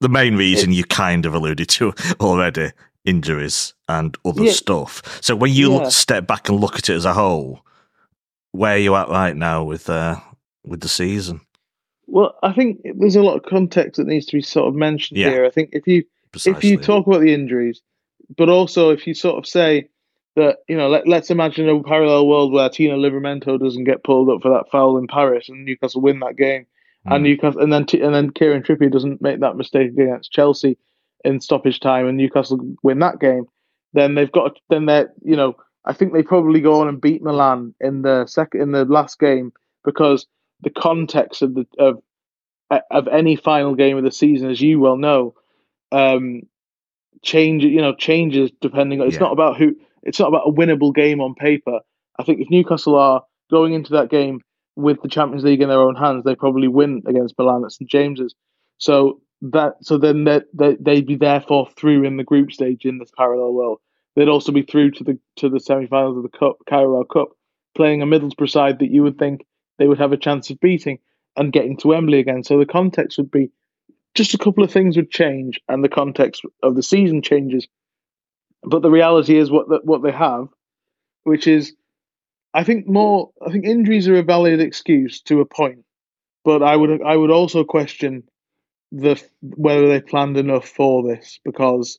the main reason you kind of alluded to already injuries and other yeah. stuff. So when you yeah. step back and look at it as a whole, where are you at right now with uh, with the season? Well, I think there's a lot of context that needs to be sort of mentioned yeah. here. I think if you Precisely. if you talk about the injuries, but also if you sort of say that you know, let, let's imagine a parallel world where Tino Livramento doesn't get pulled up for that foul in Paris, and Newcastle win that game. And Newcastle, and then and then Kieran Trippier doesn't make that mistake against Chelsea in stoppage time, and Newcastle win that game. Then they've got then they're you know I think they probably go on and beat Milan in the second in the last game because the context of the of of any final game of the season, as you well know, um, change you know changes depending. on It's yeah. not about who it's not about a winnable game on paper. I think if Newcastle are going into that game with the Champions League in their own hands, they probably win against Milan at St James's. So that so then that they, they'd be therefore through in the group stage in this parallel world. They'd also be through to the to the semi-finals of the Cup, Carabao Cup, playing a Middlesbrough side that you would think they would have a chance of beating and getting to Wembley again. So the context would be just a couple of things would change, and the context of the season changes. But the reality is what the, what they have, which is, I think more. I think injuries are a valid excuse to a point, but I would I would also question the whether they planned enough for this because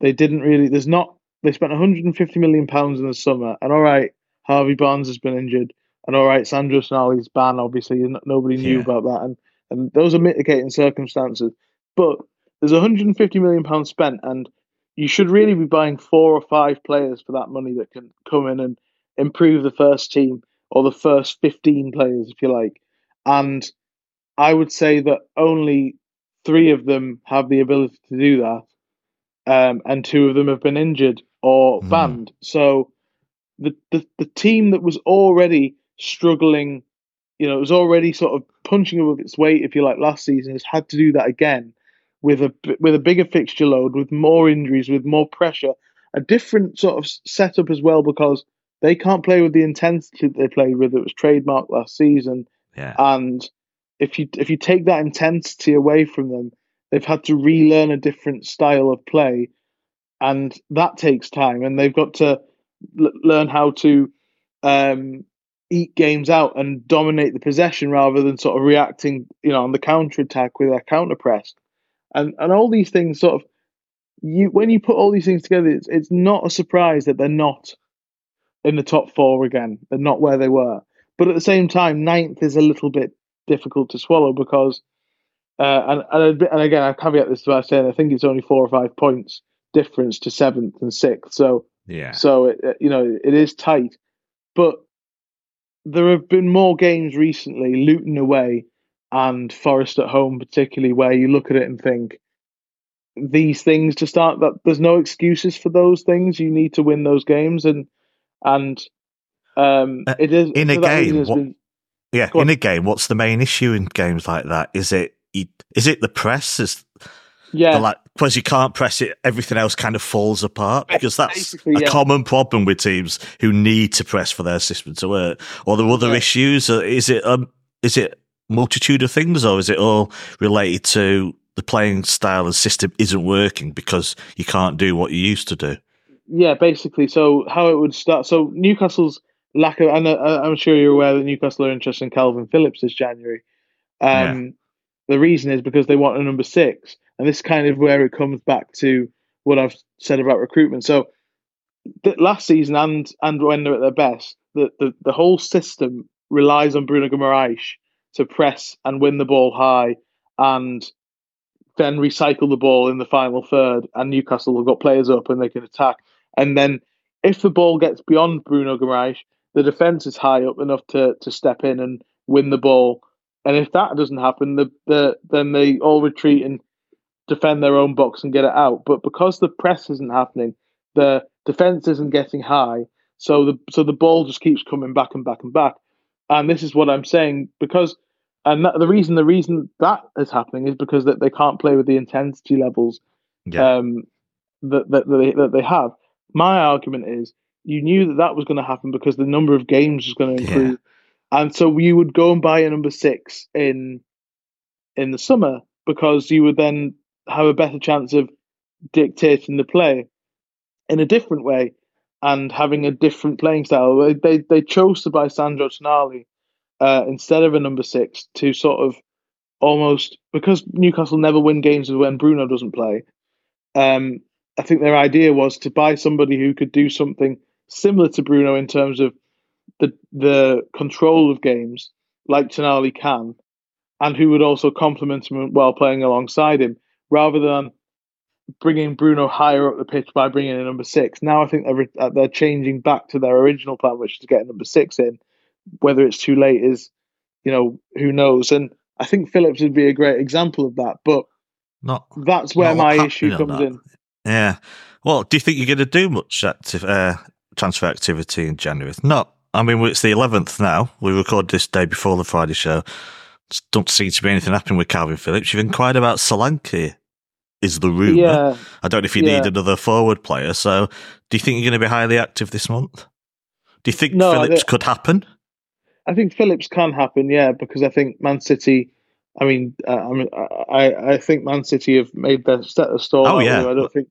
they didn't really. There's not. They spent 150 million pounds in the summer, and all right, Harvey Barnes has been injured, and all right, Sandro Tonali's ban. Obviously, nobody knew yeah. about that, and and those are mitigating circumstances. But there's 150 million pounds spent, and you should really be buying four or five players for that money that can come in and improve the first team or the first 15 players, if you like. And I would say that only three of them have the ability to do that, um, and two of them have been injured or mm. banned. So the, the the team that was already struggling, you know, it was already sort of punching above its weight, if you like, last season, has had to do that again with a with a bigger fixture load, with more injuries, with more pressure, a different sort of setup as well because they can't play with the intensity that they played with. It was trademarked last season, yeah. and if you if you take that intensity away from them, they've had to relearn a different style of play, and that takes time. And they've got to l- learn how to um, eat games out and dominate the possession rather than sort of reacting, you know, on the counter attack with their counter press, and and all these things sort of you when you put all these things together, it's it's not a surprise that they're not in the top four again. They're not where they were, but at the same time, ninth is a little bit difficult to swallow because, uh, and and and again, I caveat this by saying I think it's only four or five points difference to seventh and sixth. So yeah, so it, you know it is tight, but there have been more games recently, Luton away and Forest at home, particularly where you look at it and think these things to start that there's no excuses for those things. You need to win those games and and um, uh, it is in a game. What, been, yeah, in a game, what's the main issue in games like that? Is it is it the press? Is yeah, like because you can't press it, everything else kind of falls apart because that's a yeah. common problem with teams who need to press for their system to work. Or the other yeah. issues? Is it um, is it multitude of things, or is it all related to the playing style and system isn't working because you can't do what you used to do? Yeah, basically. So how it would start? So Newcastle's lack of, and uh, I'm sure you're aware that Newcastle are interested in Kalvin Phillips this January. Um, yeah. The reason is because they want a number six. And this is kind of where it comes back to what I've said about recruitment. So last season and and when they're at their best, the, the, the whole system relies on Bruno Guimaraes to press and win the ball high and then recycle the ball in the final third. And Newcastle have got players up and they can attack. And then if the ball gets beyond Bruno Guimaraes, the defence is high up enough to to step in and win the ball. And if that doesn't happen, the, the then they all retreat and defend their own box and get it out. But because the press isn't happening, the defense isn't getting high. So the so the ball just keeps coming back and back and back. And this is what I'm saying because and that, the reason the reason that is happening is because that they can't play with the intensity levels yeah. um, that, that, that, they, that they have. My argument is you knew that that was going to happen because the number of games was going to improve, yeah. and so you would go and buy a number six in in the summer because you would then have a better chance of dictating the play in a different way and having a different playing style. They they chose to buy Sandro Tonali uh, instead of a number six to sort of almost because Newcastle never win games when Bruno doesn't play. Um, I think their idea was to buy somebody who could do something similar to Bruno in terms of the the control of games, like Tonali can, and who would also complement him while playing alongside him, rather than bringing Bruno higher up the pitch by bringing in number six. Now I think they're uh, they're changing back to their original plan, which is getting number six in. Whether it's too late is, you know, who knows. And I think Phillips would be a great example of that. But not that's where my issue comes in. Yeah. Well, do you think you're going to do much active, uh, transfer activity in January? Not. I mean, it's the 11th now. We record this day before the Friday show. Don't seem to be anything happening with Kalvin Phillips. You've inquired about Solanke, is the rumour. Yeah. I don't know if you Yeah. need another forward player. So do you think you're going to be highly active this month? Do you think No, Phillips don't- could happen? I think Phillips can happen, yeah, because I think Man City. I mean, uh, I mean, I I think Man City have made their set of stall. Oh, yeah. I don't think.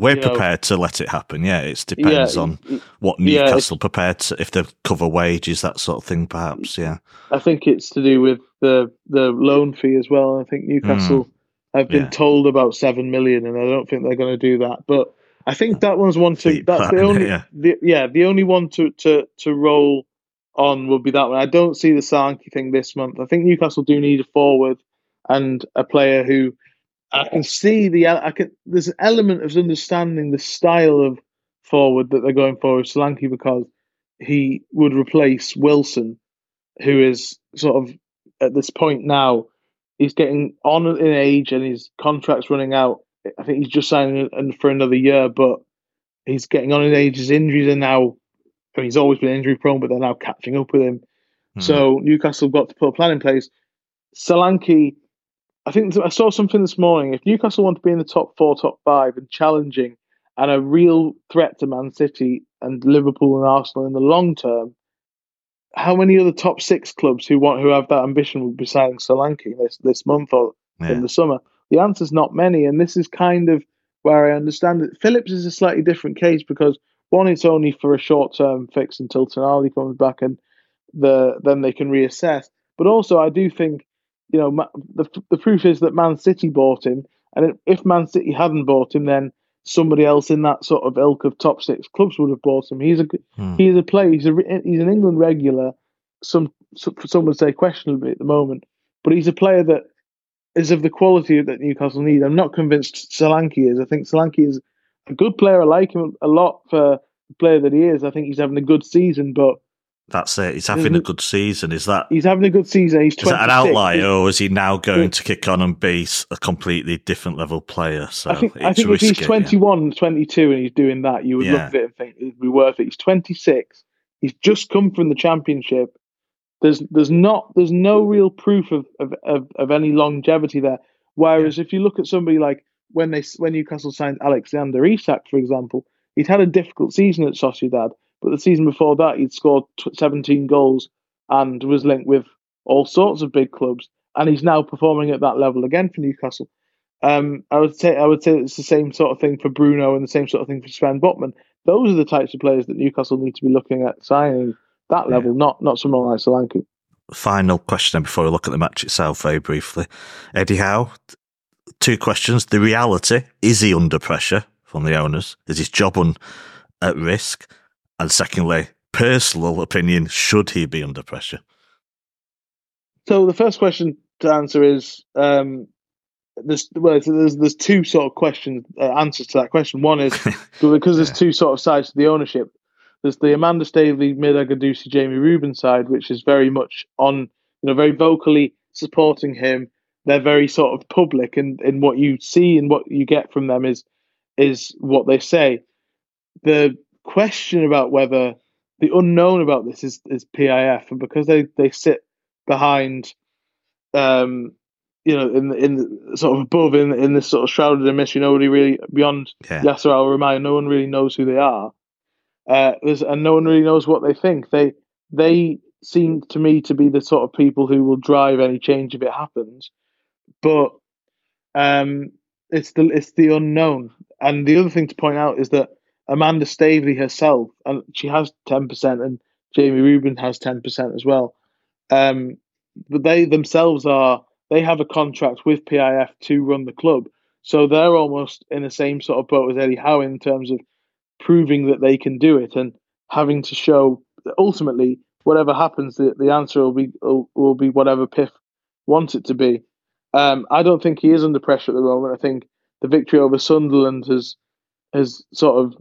We're You know- prepared to let it happen. Yeah, it depends yeah, on what yeah, Newcastle prepared to, if they cover wages, that sort of thing, perhaps. Yeah. I think it's to do with the the loan fee as well. I think Newcastle hmm. have been. Yeah. told about seven million, and I don't think they're going to do that. But I think that one's one to Keep that's that, the only yeah. the, yeah the only one to to to roll on will be that one. I don't see the Solanke thing this month. I think Newcastle do need a forward and a player who I can see the I can there's an element of understanding the style of forward that they're going for with Solanke because he would replace Wilson, who is sort of at this point now he's getting on in age and his contract's running out. I think he's just signing in for another year, but he's getting on in age. His injuries are now. I mean, he's always been injury prone, but they're now catching up with him. Hmm. So Newcastle have got to put a plan in place. Solanke, I think I saw something this morning. If Newcastle want to be in the top four, top five, and challenging, and a real threat to Man City and Liverpool and Arsenal in the long term, how many other top six clubs who want who have that ambition would be signing Solanke this this month or Yeah. in the summer? The answer's not many, and this is kind of where I understand it. Phillips is a slightly different case because one, it's only for a short term fix until Tonali comes back, and the then they can reassess. But also, I do think, you know, the the proof is that Man City bought him, and if Man City hadn't bought him, then somebody else in that sort of ilk of top six clubs would have bought him. He's a Hmm. he's a player. He's a he's an England regular. Some some some would say questionably at the moment, but he's a player that is of the quality that Newcastle need. I'm not convinced Solanke is. I think Solanke is a good player. I like him a lot for the player that he is. I think he's having a good season, but That's it. He's having a good season. Is that he's having a good season. He's is that an outlier, or is he now going Yeah. to kick on and be a completely different level player? So I think, I think if he's risky, yeah. 21, 22 and he's doing that, you would Yeah. look at it and think it'd be worth it. He's 26. He's just come from the championship. There's there's not there's no real proof of of, of, of any longevity there. Whereas if you look at somebody like when they when Newcastle signed Alexander Isak, for example, he'd had a difficult season at Sociedad, but the season before that he'd scored 17 goals and was linked with all sorts of big clubs, and he's now performing at that level again for Newcastle. Um, I would say I would say it's the same sort of thing for Bruno and the same sort of thing for Sven Botman. Those are the types of players that Newcastle need to be looking at signing that Yeah. level, not not someone like Solanke. Final question before we look at the match itself very briefly. Eddie Howe, two questions. The reality is he under pressure from the owners? Is his job on at risk? And secondly, personal opinion, should he be under pressure? So the first question to answer is um, there's well, so there's there's two sort of questions uh, answers to that question. One is because there's two sort of sides to the ownership. There's the Amanda Staveley, Mehrdad Ghodoussi, Jamie Reuben side, which is very much on, you know, very vocally supporting him. They're very sort of public, and in what you see and what you get from them is is what they say. The question about whether the unknown about this is is PIF, and because they they sit behind, um, you know, in the, in the, sort of above in in this sort of shrouded in mystery, nobody really beyond Yeah. Yasser Al Rumayyan, no one really knows who they are. Uh, there's, and no one really knows what they think. They they seem to me to be the sort of people who will drive any change if it happens. But um, it's the it's the unknown. And the other thing to point out is that Amanda Staveley herself, and she has ten percent, and Jamie Reuben has ten percent as well. Um, but they themselves are they have a contract with PIF to run the club, so they're almost in the same sort of boat as Eddie Howe in terms of proving that they can do it. And having to show ultimately whatever happens, the, the answer will be will, will be whatever PIF wants it to be. Um, I don't think he is under pressure at the moment. I think the victory over Sunderland has has sort of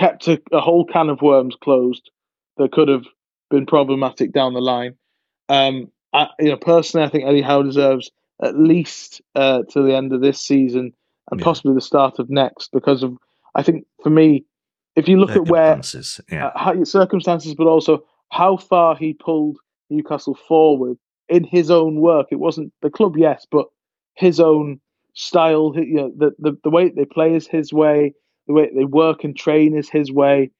kept a, a whole can of worms closed that could have been problematic down the line. Um, I, you know, personally, I think Eddie Howe deserves at least uh, to the end of this season and yeah. possibly the start of next because of. I think for me, if you look at where yeah. uh, how, circumstances, but also how far he pulled Newcastle forward in his own work, it wasn't the club, yes, but his own style. You know, the the, the way they play is his way. The way they work and train is his way.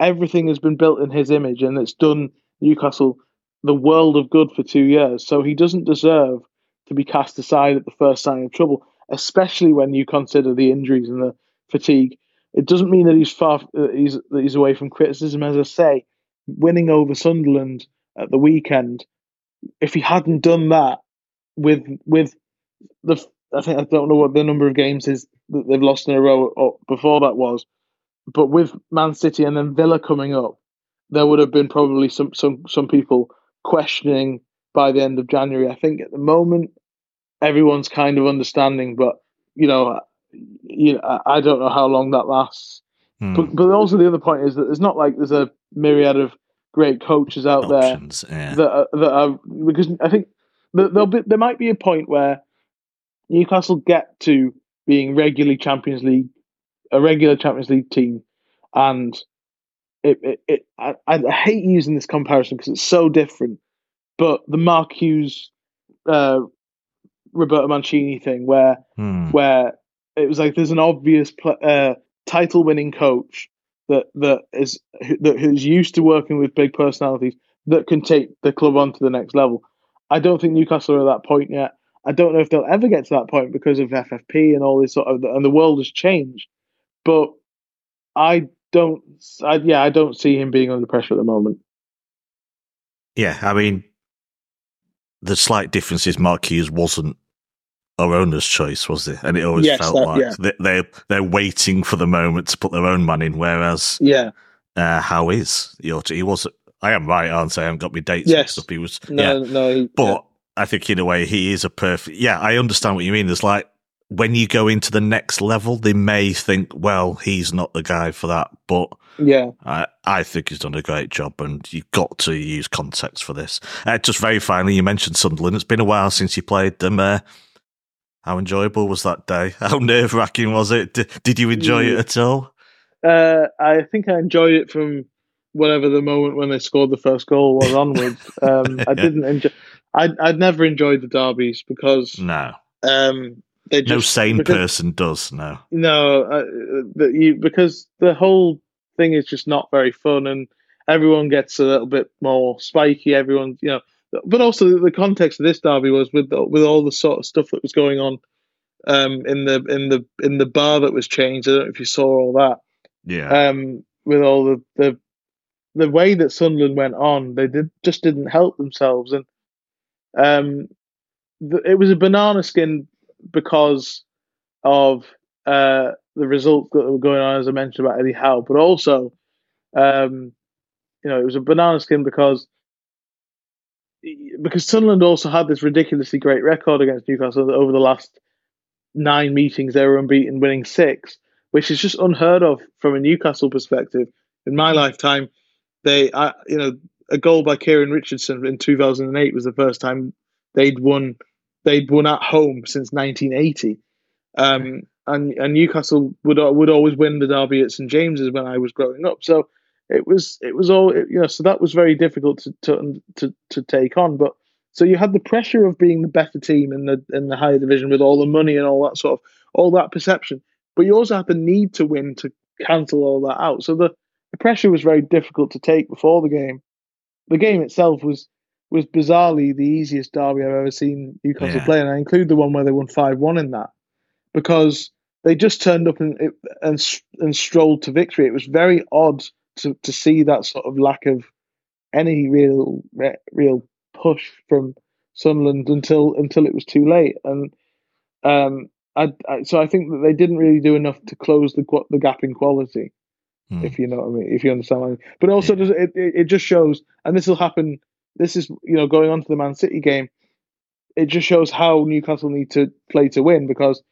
Everything has been built in his image, and it's done Newcastle the world of good for two years. So he doesn't deserve to be cast aside at the first sign of trouble, especially when you consider the injuries and the fatigue. It doesn't mean that he's far uh, he's that he's away from criticism. As I say, winning over Sunderland at the weekend, if he hadn't done that with with the I think I don't know what the number of games is that they've lost in a row before that was, but with Man City and then Villa coming up, there would have been probably some some some people questioning by the end of January. I think at the moment everyone's kind of understanding, but you know, you know, I don't know how long that lasts. Hmm. But but also the other point is that it's not like there's a myriad of great coaches out Options, there yeah. that are, that are because I think there'll be there might be a point where Newcastle get to being regularly Champions League a regular Champions League team, and it, it, it I, I hate using this comparison because it's so different. But the Mark Hughes, uh, Roberto Mancini thing, where hmm. where it was like there's an obvious pl- uh, title-winning coach that that is that who's used to working with big personalities that can take the club on to the next level. I don't think Newcastle are at that point yet. I don't know if they'll ever get to that point because of FFP and all this sort of, and the world has changed. But I don't. I, yeah, I don't see him being under pressure at the moment. Yeah, I mean, the slight difference is Mark Hughes wasn't our owner's choice, was it? And it always yes, felt that, like yeah. they, they they're waiting for the moment to put their own man in. Whereas, yeah, uh, how is he was? I am right, aren't I? I haven't got my dates yes. up. He was, no, yeah. no, but. I think in a way he is a perfect. Yeah, I understand what you mean. It's like when you go into the next level, they may think, well, he's not the guy for that. But yeah, I, I think he's done a great job, and you've got to use context for this. Uh, just very finally, you mentioned Sunderland. It's been a while since you played them. Uh, how enjoyable was that day? How nerve wracking was it? Did, did you enjoy it at all? Uh, I think I enjoyed it from whatever the moment when they scored the first goal was onwards. Um, I didn't enjoy. I'd, I'd never enjoyed the derbies because no. Um, they just, no sane because, person does no. No, uh, you because the whole thing is just not very fun, and everyone gets a little bit more spiky. Everyone, you know, but also the context of this derby was with with all the sort of stuff that was going on um, in the in the in the bar that was changed. I don't know if you saw all that. Yeah. Um, with all the the the way that Sunderland went on, they did just didn't help themselves, and um, it was a banana skin because of uh, the results that were going on, as I mentioned about Eddie Howe, but also, um, you know, it was a banana skin because because Sunderland also had this ridiculously great record against Newcastle over the last nine meetings. They were unbeaten, winning six, which is just unheard of from a Newcastle perspective. In my lifetime, they, I, you know, a goal by Kieran Richardson in 2008 was the first time they'd won they'd won at home since 1980. Um, and, and Newcastle would would always win the derby at St James's when I was growing up. So it was it was all you know. So that was very difficult to to to, to take on. But so you had the pressure of being the better team in the in the higher division with all the money and all that sort of all that perception. But you also had the need to win to cancel all that out. So the, the pressure was very difficult to take before the game. The game itself was was bizarrely the easiest derby I've ever seen Newcastle yeah. play, and I include the one where they won five one in that because they just turned up and and and strolled to victory. It was very odd to to see that sort of lack of any real real push from Sunderland until until it was too late, and um, I, I, so I think that they didn't really do enough to close the the gap in quality. Hmm. if you know what I mean, if you understand. What I mean. But also, does it, it it just shows, and this will happen. This is you know going on to the Man City game. It just shows how Newcastle need to play to win because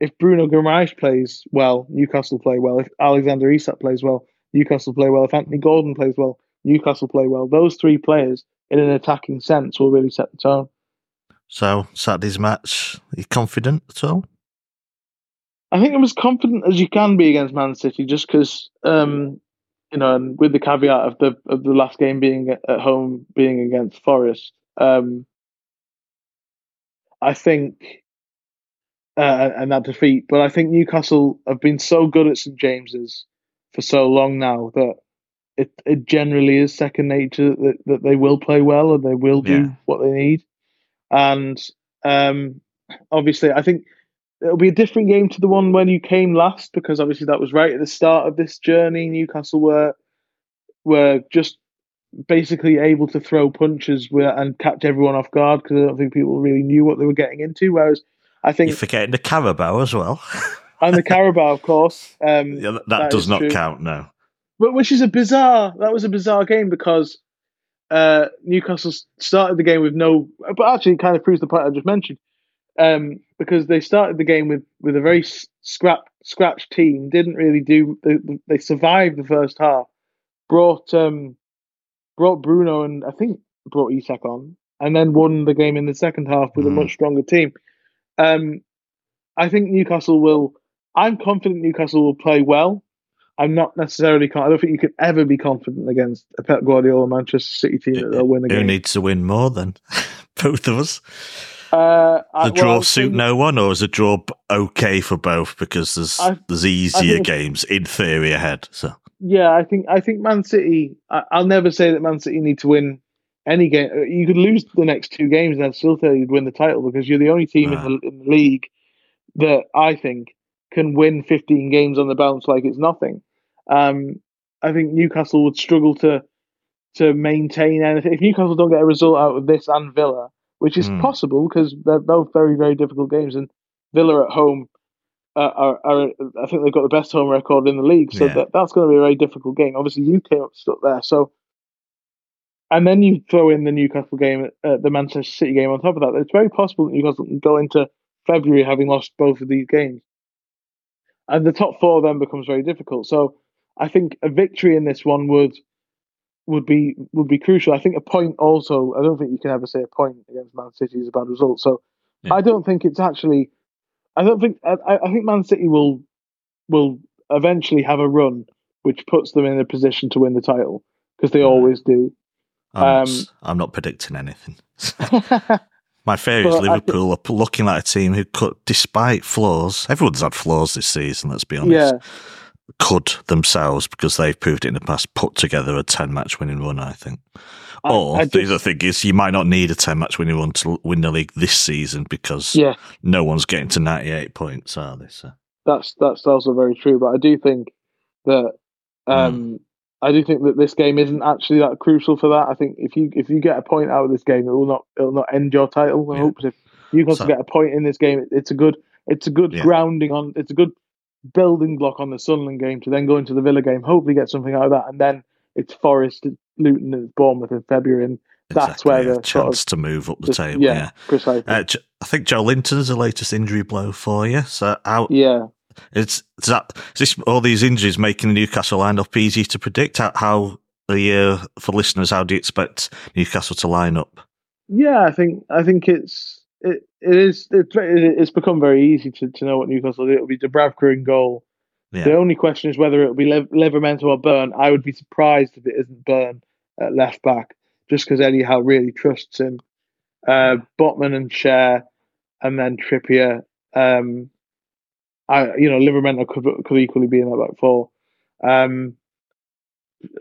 if Bruno Guimaraes plays well, Newcastle play well. If Alexander Isak plays well, Newcastle play well. If Anthony Gordon plays well, Newcastle play well. Those three players, in an attacking sense, will really set the tone. So Saturday's match, are you confident at all? I think I'm as confident as you can be against Man City, just because, um, you know, and with the caveat of the of the last game being at home, being against Forest. Um, I think, uh, and that defeat, but I think Newcastle have been so good at St James's for so long now that it it generally is second nature that, that they will play well and they will do Yeah. what they need. And um, obviously, I think it'll be a different game to the one when you came last because obviously that was right at the start of this journey. Newcastle were were just basically able to throw punches and catch everyone off guard because I don't think people really knew what they were getting into. Whereas I think You're forgetting the Carabao as well. and the Carabao, of course, um, yeah, that, that that does not true. count now. but which is a bizarre. That was a bizarre game because uh, Newcastle started the game with no, but actually, it kind of proves the point I just mentioned. Um, because they started the game with, with a very scrap scratch team, didn't really do. They, they survived the first half. Brought um, brought Bruno and I think brought Isak on, and then won the game in the second half with a Mm. much stronger team. Um, I think Newcastle will. I'm confident Newcastle will play well. I'm not necessarily. I don't think you can ever be confident against a Pep Guardiola Manchester City team that they'll win the Who game. needs to win more than both of us? Uh, I- The well, draw I suit no one, or is a draw okay for both because there's I- there's easier games in theory ahead. So Yeah, I think I think Man City. I, I'll never say that Man City need to win any game. Uh, You could lose the next two games, and I'd still say you'd win the title because you're the only team in, the, in the league that I think can win 15 games on the bounce like it's nothing. Um, I think Newcastle would struggle to to maintain anything if Newcastle don't get a result out of this and Villa, which is Hmm. possible because they're both very very difficult games, and Villa at home. Uh, are, are, I think they've got the best home record in the league, so Yeah. that, that's going to be a very difficult game. Obviously, you came up stuck there, so and then you throw in the Newcastle game, uh, the Manchester City game on top of that. It's very possible that Newcastle can go into February having lost both of these games, and the top four then becomes very difficult. So I think a victory in this one would would be would be crucial. I think a point also. I don't think you can ever say a point against Man City is a bad result. So Yeah. I don't think it's actually. I don't think. I, I think Man City will will eventually have a run which puts them in a position to win the title because they Right. always do. I'm, Um, s- I'm not predicting anything. My fear is Liverpool are looking like a team who could, despite flaws, everyone's had flaws this season. Let's be honest. yeah, Could themselves because they've proved it in the past put together a ten match winning run. I think. I- or I the other thing is you might not need a ten match winning run to win the league this season because yeah, no one's getting to ninety eight points, are they? So that's that's also very true. But I do think that um, I do think that this game isn't actually that crucial for that. I think if you if you get a point out of this game, it will not it will not end your title. I Yeah. if Newcastle So- get a point in this game, it, it's a good it's a good Yeah. grounding on it's a good building block on the Sunderland game to then go into the Villa game. Hopefully, get something out of that, and then it's Forest, Luton, and Bournemouth in February, and That's where a the chance of- to move up the the- table. yeah, Yeah. precisely. Uh, I think Joelinton's the latest injury blow for you. So how yeah, It's is that is this all these injuries making the Newcastle lineup easy to predict? How, how the uh, for listeners, how do you expect Newcastle to line up? Yeah, I think I think it's it, it is it's it's become very easy to, to know what Newcastle do. It'll be Dubravka in goal. Yeah. The only question is whether it'll be Livramento or Burn. I would be surprised if it isn't Burn at left back, just because Eddie Howe really trusts him. Uh, Botman and Schär, and then Trippier. Um, I you know Livramento could could equally be in that back four. Um,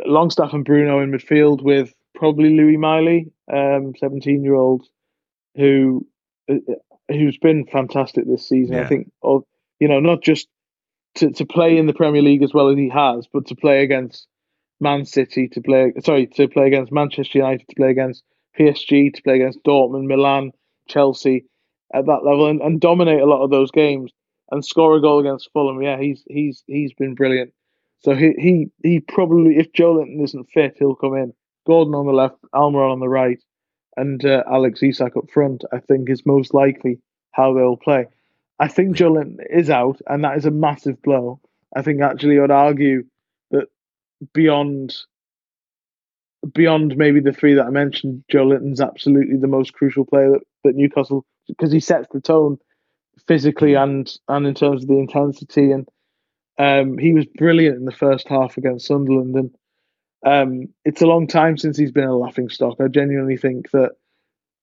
Longstaff and Bruno in midfield with probably Lewis Miley, um, seventeen year old, who Uh, uh, who's been fantastic this season. Yeah. I think, or you know, not just to, to play in the Premier League as well as he has, but to play against Man City, to play sorry, to play against Manchester United, to play against PSG, to play against Dortmund, Milan, Chelsea at that level, and, and dominate a lot of those games and score a goal against Fulham. Yeah, he's he's he's been brilliant. So he he he probably if Joelinton isn't fit, he'll come in. Gordon on the left, Almiron on the right, and uh, Alex Isak up front. I think is most likely how they'll play. I think Joelinton is out, and that is a massive blow. I think actually I'd argue that beyond beyond maybe the three that I mentioned, Joelinton's absolutely the most crucial player that, that Newcastle because he sets the tone physically and and in terms of the intensity and um, he was brilliant in the first half against Sunderland and um, it's a long time since he's been a laughing stock. I genuinely think that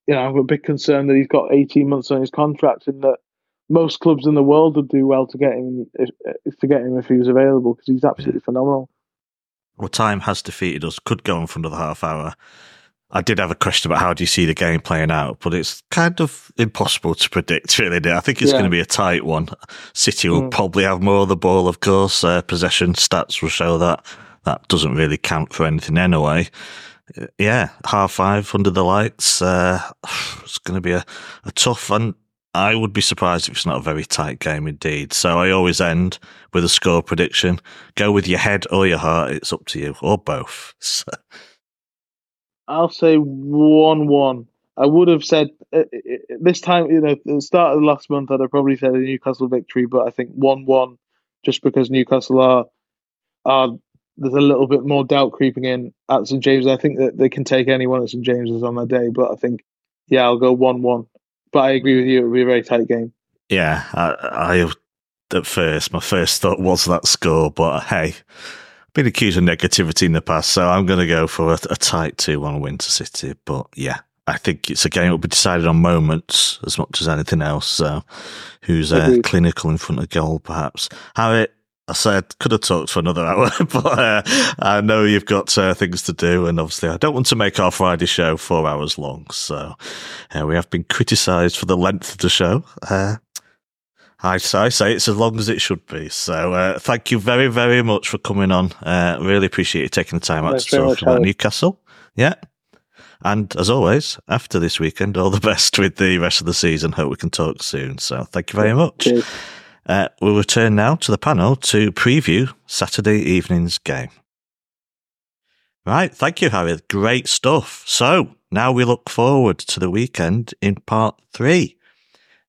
you know I'm a bit concerned that he's got 18 months on his contract and that most clubs in the world would do well to get him if, to get him if he was available because he's absolutely phenomenal. Well, time has defeated us. Could go on for another half hour. I did have a question about how do you see the game playing out, but it's kind of impossible to predict, really. I think it's yeah. going to be a tight one. City will mm. probably have more of the ball, of course. Uh, possession stats will show that. That doesn't really count for anything anyway. Uh, yeah, half five under the lights. Uh, it's going to be a, a tough one. I would be surprised if it's not a very tight game indeed. So I always end with a score prediction. Go with your head or your heart. It's up to you, or both. So. I'll say one-one. I would have said uh, uh, this time, you know, at the start of last month, I'd have probably said a Newcastle victory, but I think one-one, just because Newcastle are are there's a little bit more doubt creeping in at St James's. I think that they can take anyone at St James's on that day, but I think yeah, I'll go one-one. But I agree with you; it'll be a very tight game. Yeah, I, I at first my first thought was that score, but hey, I've been accused of negativity in the past, so I'm going to go for a, a tight 2 1 win to City. But yeah, I think it's a game that will be decided on moments as much as anything else. So who's uh, clinical in front of goal, perhaps? Harry, I said could have talked for another hour, but uh, I know you've got uh, things to do, and obviously I don't want to make our Friday show four hours long. So uh, we have been criticised for the length of the show. Uh, I, I say it's as long as it should be. So uh, thank you very, very much for coming on. Uh, really appreciate you taking the time out Thanks to talk about Newcastle. Yeah. And as always, after this weekend, all the best with the rest of the season. Hope we can talk soon. So thank you very much. Uh, we'll return now to the panel to preview Saturday evening's game. Right. Thank you, Harry. Great stuff. So now we look forward to the weekend in part three.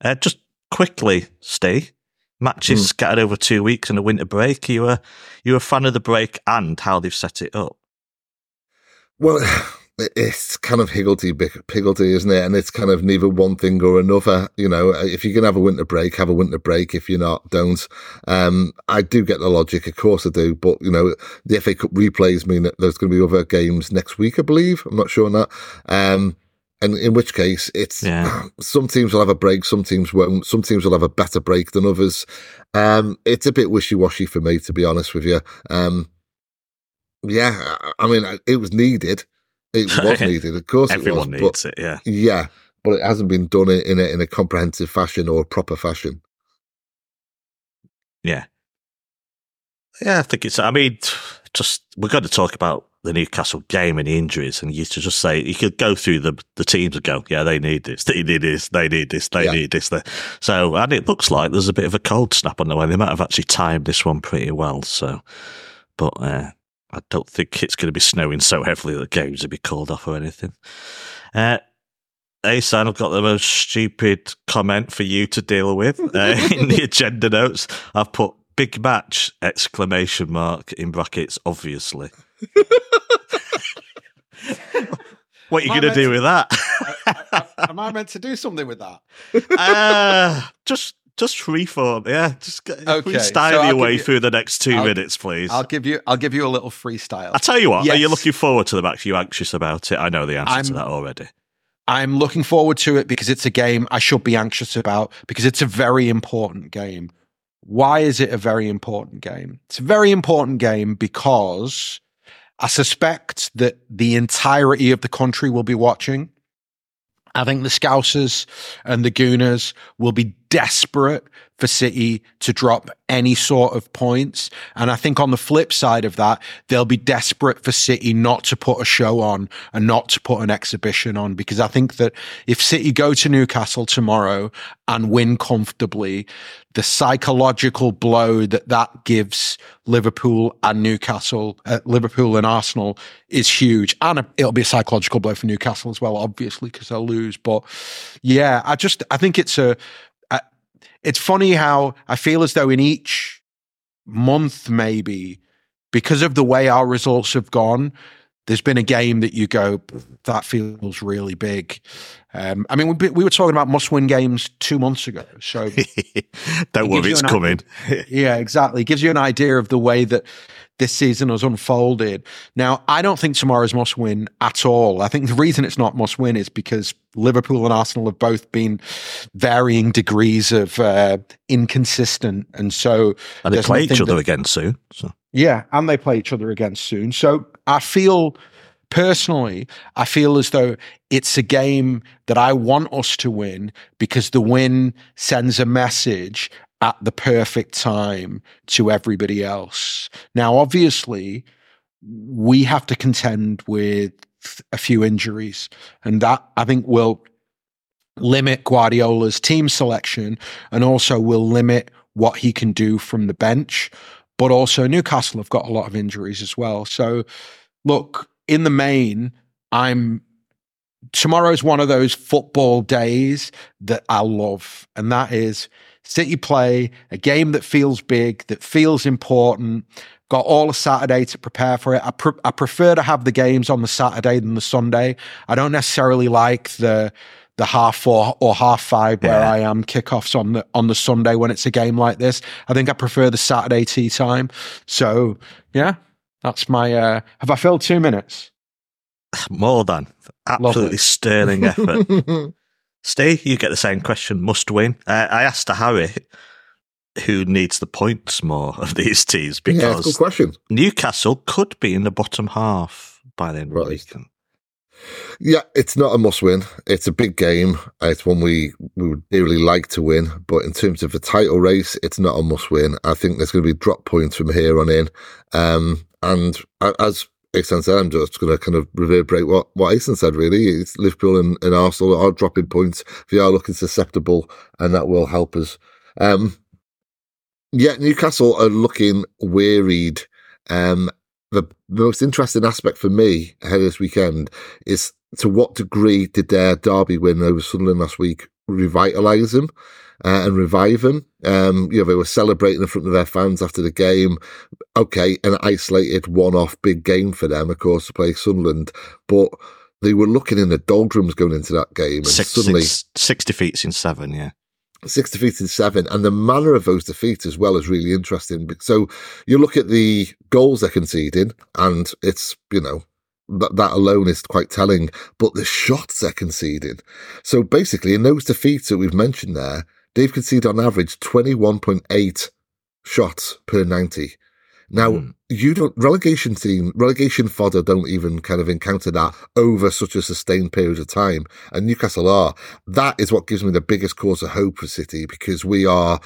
Uh, just quickly, Steve. Matches mm. scattered over two weeks and a winter break. Are you a you a fan of the break and how they've set it up? Well, it's kind of higgledy piggledy, isn't it? And it's kind of neither one thing or another. You know, if you can have a winter break, have a winter break. If you're not, don't. Um, I do get the logic, of course I do. But you know, the FA Cup replays mean that there's going to be other games next week, I believe. I'm not sure on that. Um, and in which case, it's yeah. some teams will have a break, some teams won't. Some teams will have a better break than others. Um, it's a bit wishy washy for me, to be honest with you. Um, yeah, I mean, it was needed. It was needed, of course. Everyone it was, needs it, yeah. Yeah, but it hasn't been done in a, in a comprehensive fashion or a proper fashion. Yeah, yeah, I think it's. I mean, just we're going to talk about the Newcastle game and the injuries, and you to just say you could go through the the teams and go, yeah, they need this, they need this, they need this, they yeah. need this. So, and it looks like there's a bit of a cold snap on the way. They might have actually timed this one pretty well. So, but uh, I don't think it's going to be snowing so heavily that games will be called off or anything. Uh, Ahsan, I've got the most stupid comment for you to deal with uh, in the agenda notes. I've put big match exclamation mark in brackets, obviously. what are you going to do with that? am I meant to do something with that? uh, just just freeform, yeah. Just okay, freestyle so your way you, through the next 2 I'll, minutes, please. I'll give you. I'll give you a little freestyle. I'll tell you what. Yes. Are you looking forward to the match? Are you anxious about it? I know the answer I'm, to that already. I'm looking forward to it because it's a game I should be anxious about because it's a very important game. Why is it a very important game? It's a very important game because I suspect that the entirety of the country will be watching. I think the Scousers and the Gooners will be desperate for City to drop any sort of points. And I think on the flip side of that, they'll be desperate for City not to put a show on and not to put an exhibition on. Because I think that if City go to Newcastle tomorrow and win comfortably, the psychological blow that that gives Liverpool and Newcastle, uh, Liverpool and Arsenal is huge. And it'll be a psychological blow for Newcastle as well, obviously, because they'll lose. But yeah, I just, I think it's a, it's funny how I feel as though in each month, maybe because of the way our results have gone, there's been a game that you go, that feels really big. Um, I mean, we, we, were talking about must-win games two months ago, so don't worry, it's coming. yeah, exactly. It gives you an idea of the way that this season has unfolded. Now, I don't think tomorrow's must win at all. I think the reason it's not must win is because Liverpool and Arsenal have both been varying degrees of uh, inconsistent, and so and they play each other that, again soon. So. Yeah, and they play each other again soon. So I feel personally, I feel as though it's a game that I want us to win because the win sends a message at the perfect time to everybody else. Now, obviously, we have to contend with a few injuries, and that I think will limit Guardiola's team selection and also will limit what he can do from the bench. But also, Newcastle have got a lot of injuries as well. So, look, in the main, I'm tomorrow's one of those football days that I love, and that is City play a game that feels big, that feels important. Got all of Saturday to prepare for it. I, I prefer to have the games on the Saturday than the Sunday. I don't necessarily like the the half four or half five where yeah. I am kickoffs on the on the Sunday when it's a game like this. I think I prefer the Saturday tea time. So yeah, that's my. uh Have I filled two minutes? More than absolutely sterling effort. Steve, you get the same question. Must win. Uh, I asked to Harry who needs the points more of these teams because yeah, question. Newcastle could be in the bottom half by the end right. of the weekend. Yeah, it's not a must win. It's a big game. It's one we, we would dearly like to win. But in terms of the title race, it's not a must win. I think there's going to be drop points from here on in. Um, and as Ahsan said, I'm just going to kind of reverberate what, what Ahsan said, really. It's Liverpool and, and Arsenal are dropping points. They are looking susceptible, and that will help us. Um, yeah, Newcastle are looking wearied. Um, the, the most interesting aspect for me ahead of this weekend is to what degree did their derby win over Sunderland last week revitalise them? uh, and revive them. Um, you know, they were celebrating in front of their fans after the game. Okay, an isolated one-off big game for them, of course, to play Sunderland, but they were looking in the doldrums going into that game, and six, suddenly six, six defeats in seven, yeah. Six defeats in seven, and the manner of those defeats as well is really interesting. So you look at the goals they're conceding, and it's you know that, that alone is quite telling. But the shots they're conceding. So basically, in those defeats that we've mentioned there, they've conceded on average 21.8 shots per 90. Now, mm. you don't, relegation team, relegation fodder don't even kind of encounter that over such a sustained period of time. And Newcastle are. That is what gives me the biggest cause of hope for City because we are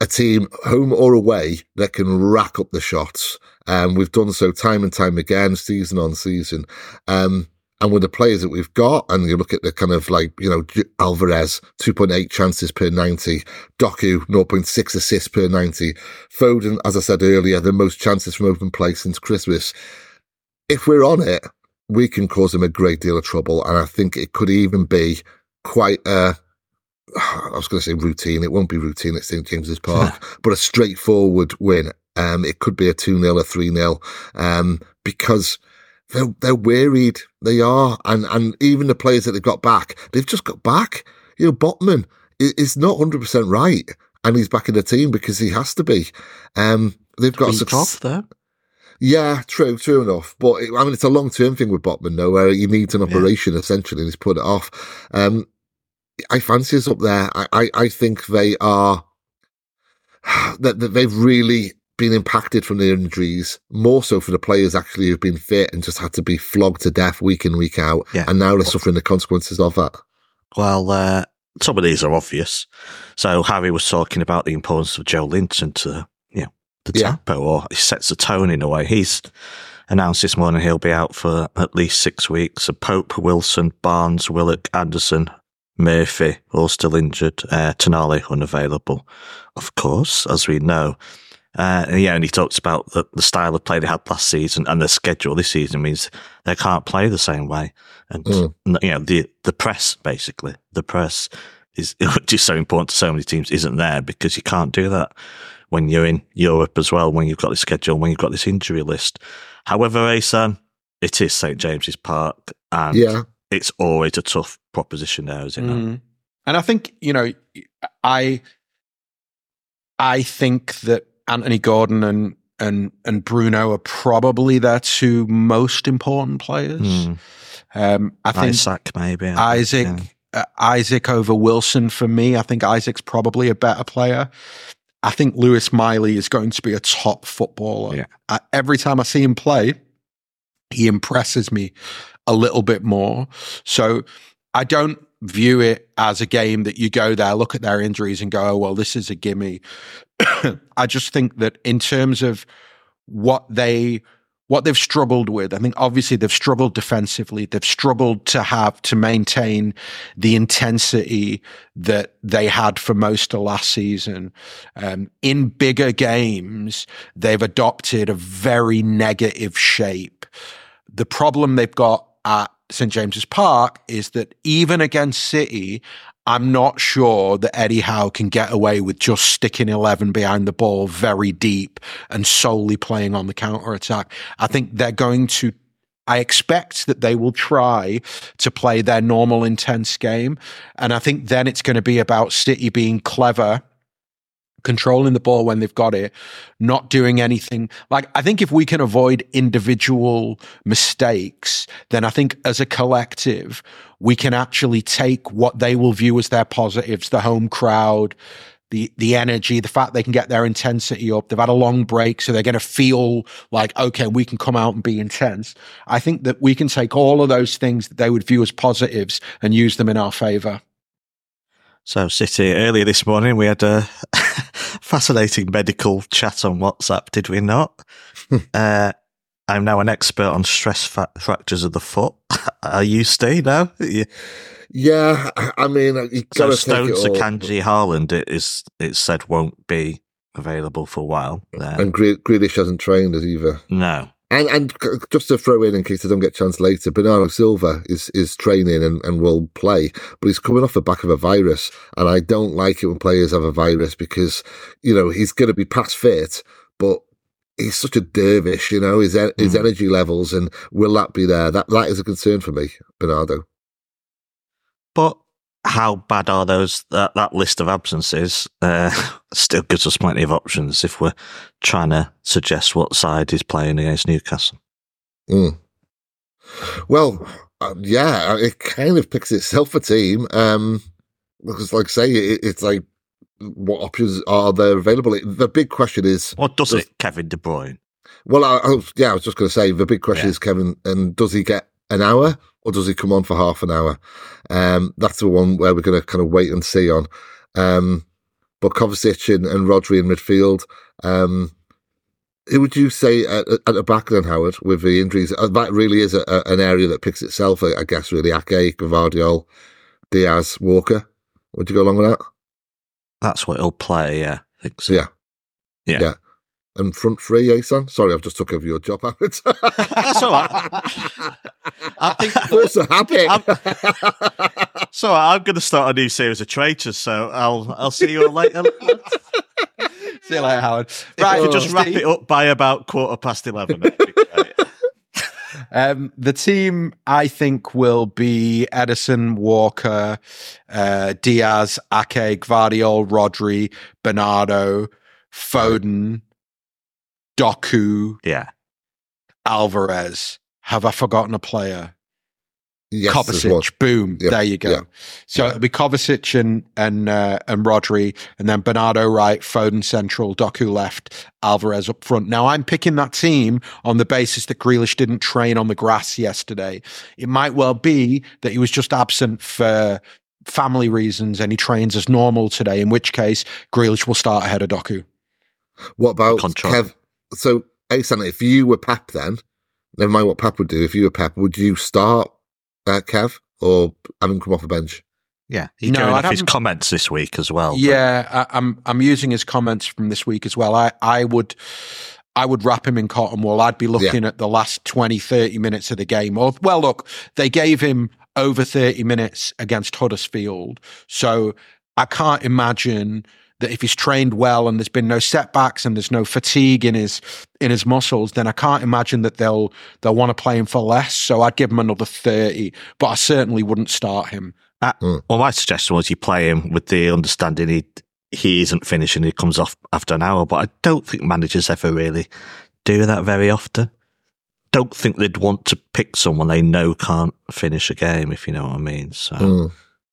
a team, home or away, that can rack up the shots. And um, we've done so time and time again, season on season. Um, and with the players that we've got, and you look at the kind of like, you know, Alvarez, 2.8 chances per 90, Doku, 0.6 assists per 90, Foden, as I said earlier, the most chances from open play since Christmas. If we're on it, we can cause them a great deal of trouble. And I think it could even be quite a, I was going to say routine. It won't be routine at St. James's Park, but a straightforward win. Um, it could be a 2 0, a 3 0, um, because they're, they're wearied. They are. And, and even the players that they've got back, they've just got back. You know, Botman is not 100% right. And he's back in the team because he has to be. Um, they've got a off there. Yeah, true, true enough. But it, I mean, it's a long term thing with Botman, though, where he needs an operation yeah. essentially, and he's put it off. Um, I fancy us up there. I, I, I think they are that, that they've really been impacted from the injuries, more so for the players actually who've been fit and just had to be flogged to death week in, week out. Yeah. And now they're suffering the consequences of that. Well, uh, some of these are obvious. So Harry was talking about the importance of Joelinton to you know the Yeah. tempo, or he sets the tone in a way. He's announced this morning he'll be out for at least six weeks. So Pope, Wilson, Barnes, Willock, Anderson, Murphy, all still injured. Uh, Tonali unavailable, of course, as we know. Uh, and yeah, and he talks about the, the style of play they had last season and the schedule this season means they can't play the same way. And Mm. you know the the press basically the press is which is so important to so many teams isn't there because you can't do that when you're in Europe as well when you've got this schedule when you've got this injury list. However, Ahsan, it is St James's Park and Yeah, it's always a tough proposition there, isn't Mm. And I think you know, I I think that Anthony Gordon and and and Bruno are probably their two most important players. Mm. Um, I think Isak maybe Isak Yeah. uh, Isak over Wilson for me. I think Isak's probably a better player. I think Lewis Miley is going to be a top footballer. Yeah. I, every time I see him play, he impresses me a little bit more. So I don't view it as a game that you go there, look at their injuries, and go, "Oh well, this is a gimme." I just think that in terms of what they what they've struggled with. I think obviously they've struggled defensively. They've struggled to have to maintain the intensity that they had for most of last season. Um, in bigger games, they've adopted a very negative shape. The problem they've got at St James's Park is that even against City, I'm not sure that Eddie Howe can get away with just sticking 11 behind the ball very deep and solely playing on the counter attack. I think they're going to. I expect that they will try to play their normal intense game. And I think then it's going to be about City being clever, controlling the ball when they've got it, not doing anything. Like, I think if we can avoid individual mistakes, then I think as a collective, we can actually take what they will view as their positives, the home crowd, the the energy, the fact they can get their intensity up. They've had a long break, so they're going to feel like okay, we can come out and be intense. I think that we can take all of those things that they would view as positives and use them in our favour. So, City, earlier this morning, we had a fascinating medical chat on WhatsApp, did we not? uh, I'm now an expert on stress fa- fractures of the foot. Are you, Steve? Now, You- yeah. I mean, you So, got to take Stones, it all. Akanji, Haaland, it is, it's said won't be available for a while. There. And Gre- Grealish hasn't trained as either. no. And and just to throw in, in case I don't get a chance later, Bernardo Silva is is training and, and will play, but he's coming off the back of a virus, and I don't like it when players have a virus because you know he's going to be past fit, but he's such a dervish, you know his en- his Mm. energy levels, and will that be there? That that is a concern for me, Bernardo. But how bad are those that, that list of absences? Uh, still gives us plenty of options if we're trying to suggest what side is playing against Newcastle. Mm. Well, uh, yeah, it kind of picks itself a team. Um, because, like I say, it, it's like what options are there available? The big question is, What does Does- it, Kevin De Bruyne? well, I, I was, yeah, I was just going to say the big question Yeah. is Kevin, and does he get an hour or does he come on for half an hour? Um, that's the one where we're going to kind of wait and see on. Um, but Kovacic and, and Rodri in midfield. Um, who would you say at, at the back then, Howard, with the injuries? Uh, that really is a, a, an area that picks itself, I, I guess, really. Ake, Gvardiol, Dias, Walker. Would you go along with that? That's what he'll play, yeah. I think so. Yeah. Yeah. Yeah. And front three, eh, son? Sorry, I've just took over your job, Howard. That's all right. I think Also happy. so. I'm going to start a new series of traitors, so I'll I'll see you all later. See you later, Howard. If I Right, could just wrap Steve. it up by about quarter past eleven. that'd be great. Um, the team, I think, will be Ederson, Walker, uh, Dias, Ake, Gvardiol, Rodri, Bernardo, Foden, Doku, yeah, Alvarez. Have I forgotten a player? yes, there's. Kovacic. Boom. Yeah, There you go. yeah, So yeah. it'll be Kovacic and and uh, and Rodri, and then Bernardo right, Foden central, Doku left, Alvarez up front. Now I'm picking that team on the basis that Grealish didn't train on the grass yesterday. It might well be that he was just absent for family reasons and he trains as normal today, in which case Grealish will start ahead of Doku. What about Kev? So, Alexander, if you were Pep then, never mind what Pep would do, if you were Pep, would you start uh, Kev or have him come off the bench? Yeah, he's No, going I'd off his have- comments this week as well. but- Yeah, I, I'm I'm using his comments from this week as well. I, I would I would wrap him in cotton wool. I'd be looking at the last 20, 30 minutes of the game. Or well, look, they gave him over 30 minutes against Huddersfield. So I can't imagine that if he's trained well and there's been no setbacks and there's no fatigue in his in his muscles, then I can't imagine that they'll they'll want to play him for less. So I'd give him another 30, but I certainly wouldn't start him. Uh, Mm. Well, my suggestion was you play him with the understanding he he isn't finishing. He comes off after an hour, but I don't think managers ever really do that very often. Don't think they'd want to pick someone they know can't finish a game, if you know what I mean. So Mm.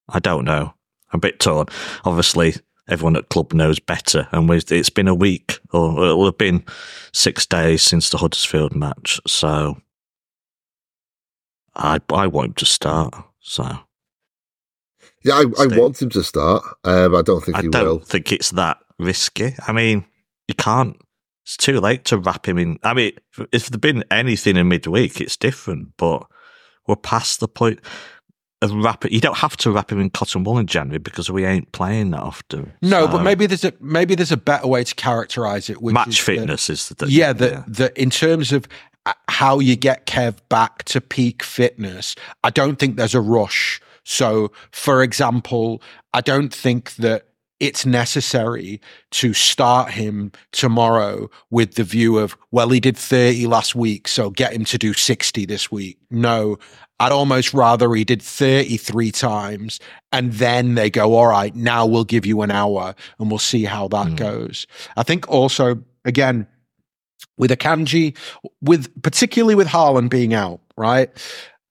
I don't know. I'm a bit torn. Obviously, everyone at club knows better, and it's been a week, or it'll have been six days since the Huddersfield match. So I I want him to start. So. Yeah, I, I want him to start. Um, I don't think I he don't will. think it's that risky. I mean, you can't. It's too late to wrap him in. I mean, if- if there'd been anything in midweek, it's different. But we're past the point wrap it. You don't have to wrap him in cotton wool in January because we ain't playing that often. No, So, but maybe there's a maybe there's a better way to characterize it. Which match is that- fitness is the thing. yeah, that that in terms of uh, how you get Kev back to peak fitness, I don't think there's a rush. So, for example, I don't think that it's necessary to start him tomorrow with the view of, well, he did 30 last week, so get him to do 60 this week. No, I'd almost rather he did 33 times and then they go, all right, now we'll give you an hour and we'll see how that Mm. goes. I think also, again, with Akanji, with particularly with Haaland being out, right?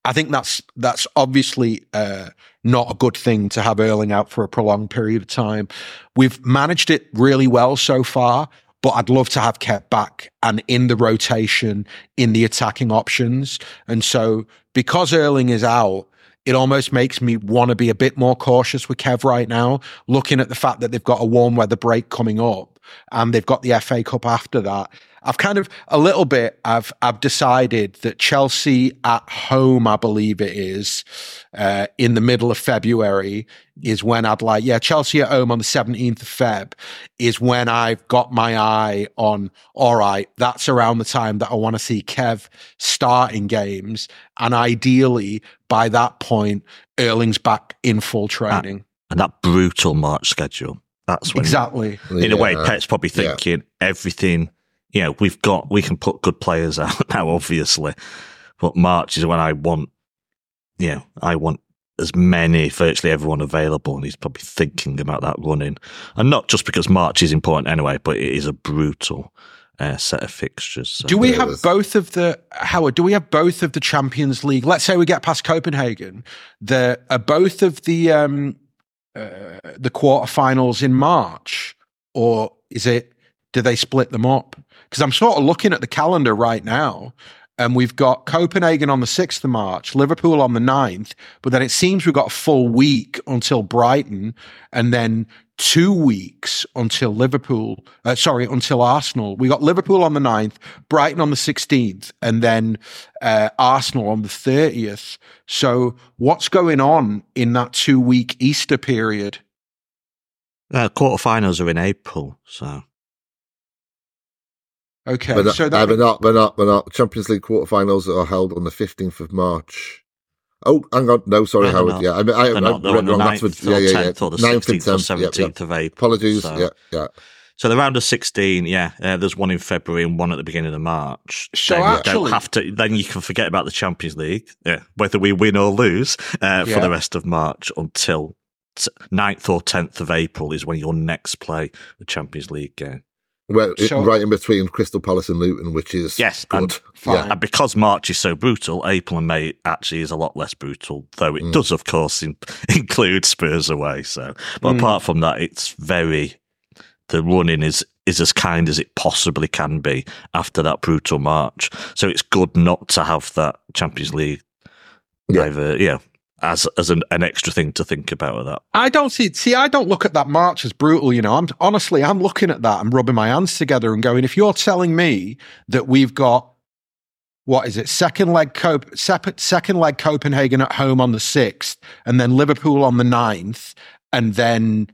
I think that's that's obviously uh, not a good thing to have Erling out for a prolonged period of time. We've managed it really well so far, but I'd love to have kept back and in the rotation in the attacking options. And so because Erling is out, it almost makes me want to be a bit more cautious with Kev right now, looking at the fact that they've got a warm weather break coming up and they've got the FA Cup after that. I've kind of a little bit. I've I've decided that Chelsea at home, I believe it is, uh, in the middle of February is when I'd like. Yeah, Chelsea at home on the seventeenth of Feb is when I've got my eye on. All right, that's around the time that I want to see Kev starting games, and ideally by that point, Erling's back in full training. and that brutal March schedule. That's when exactly. in a way, Yeah. Pep's probably Yeah. thinking everything. You know, we've got we can put good players out now, obviously, but March is when I want. You know, I want as many, virtually everyone available, and he's probably thinking about that running, and not just because March is important anyway, but it is a brutal uh, set of fixtures. So. Do we have both of the Howard? Do we have both of the Champions League? Let's say we get past Copenhagen. The are both of the um, uh, the quarterfinals in March, or is it? Do they split them up? Because I'm sort of looking at the calendar right now, and we've got Copenhagen on the sixth of March, Liverpool on the 9th, but then it seems we've got a full week until Brighton, and then two weeks until Liverpool, uh, sorry, until Arsenal. We got Liverpool on the 9th, Brighton on the 16th, and then uh, Arsenal on the 30th. So what's going on in that two week Easter period? Uh, quarterfinals are in April, so Okay, But, so uh, that, but not, but not, but not. Champions League quarterfinals are held on the 15th of March. Oh, hang on. No, sorry, No, they're Howard. not. Yeah, I, mean, I, they're I not. They're read on the wrong. That's 9th what, yeah, or yeah, yeah. 10th or the 9th and 16th or 10th. Yep, 17th yep. of April. Apologies. So- Yeah, yeah. So the round of sixteen, yeah. Uh, there's one in February and one at the beginning of March. So then you actually- don't have to. Then you can forget about the Champions League, yeah, whether we win or lose uh, for the rest of March until t- 9th or tenth of April is when you'll next play the Champions League game. Well, So- right in between Crystal Palace and Luton, which is Yes, good. and-. Yeah. And because March is so brutal, April and May actually is a lot less brutal, though it Mm. does, of course, in, include Spurs away. So, but Mm. apart from that, it's very the running is is as kind as it possibly can be after that brutal March. So it's good not to have that Champions League Yeah. either, yeah, as as an, an extra thing to think about with that. I don't see see I don't look at that march as brutal, you know. I'm honestly I'm looking at that, I'm rubbing my hands together and going, if you're telling me that we've got what is it, second leg Cop- second leg Copenhagen at home on the sixth, and then Liverpool on the ninth, and then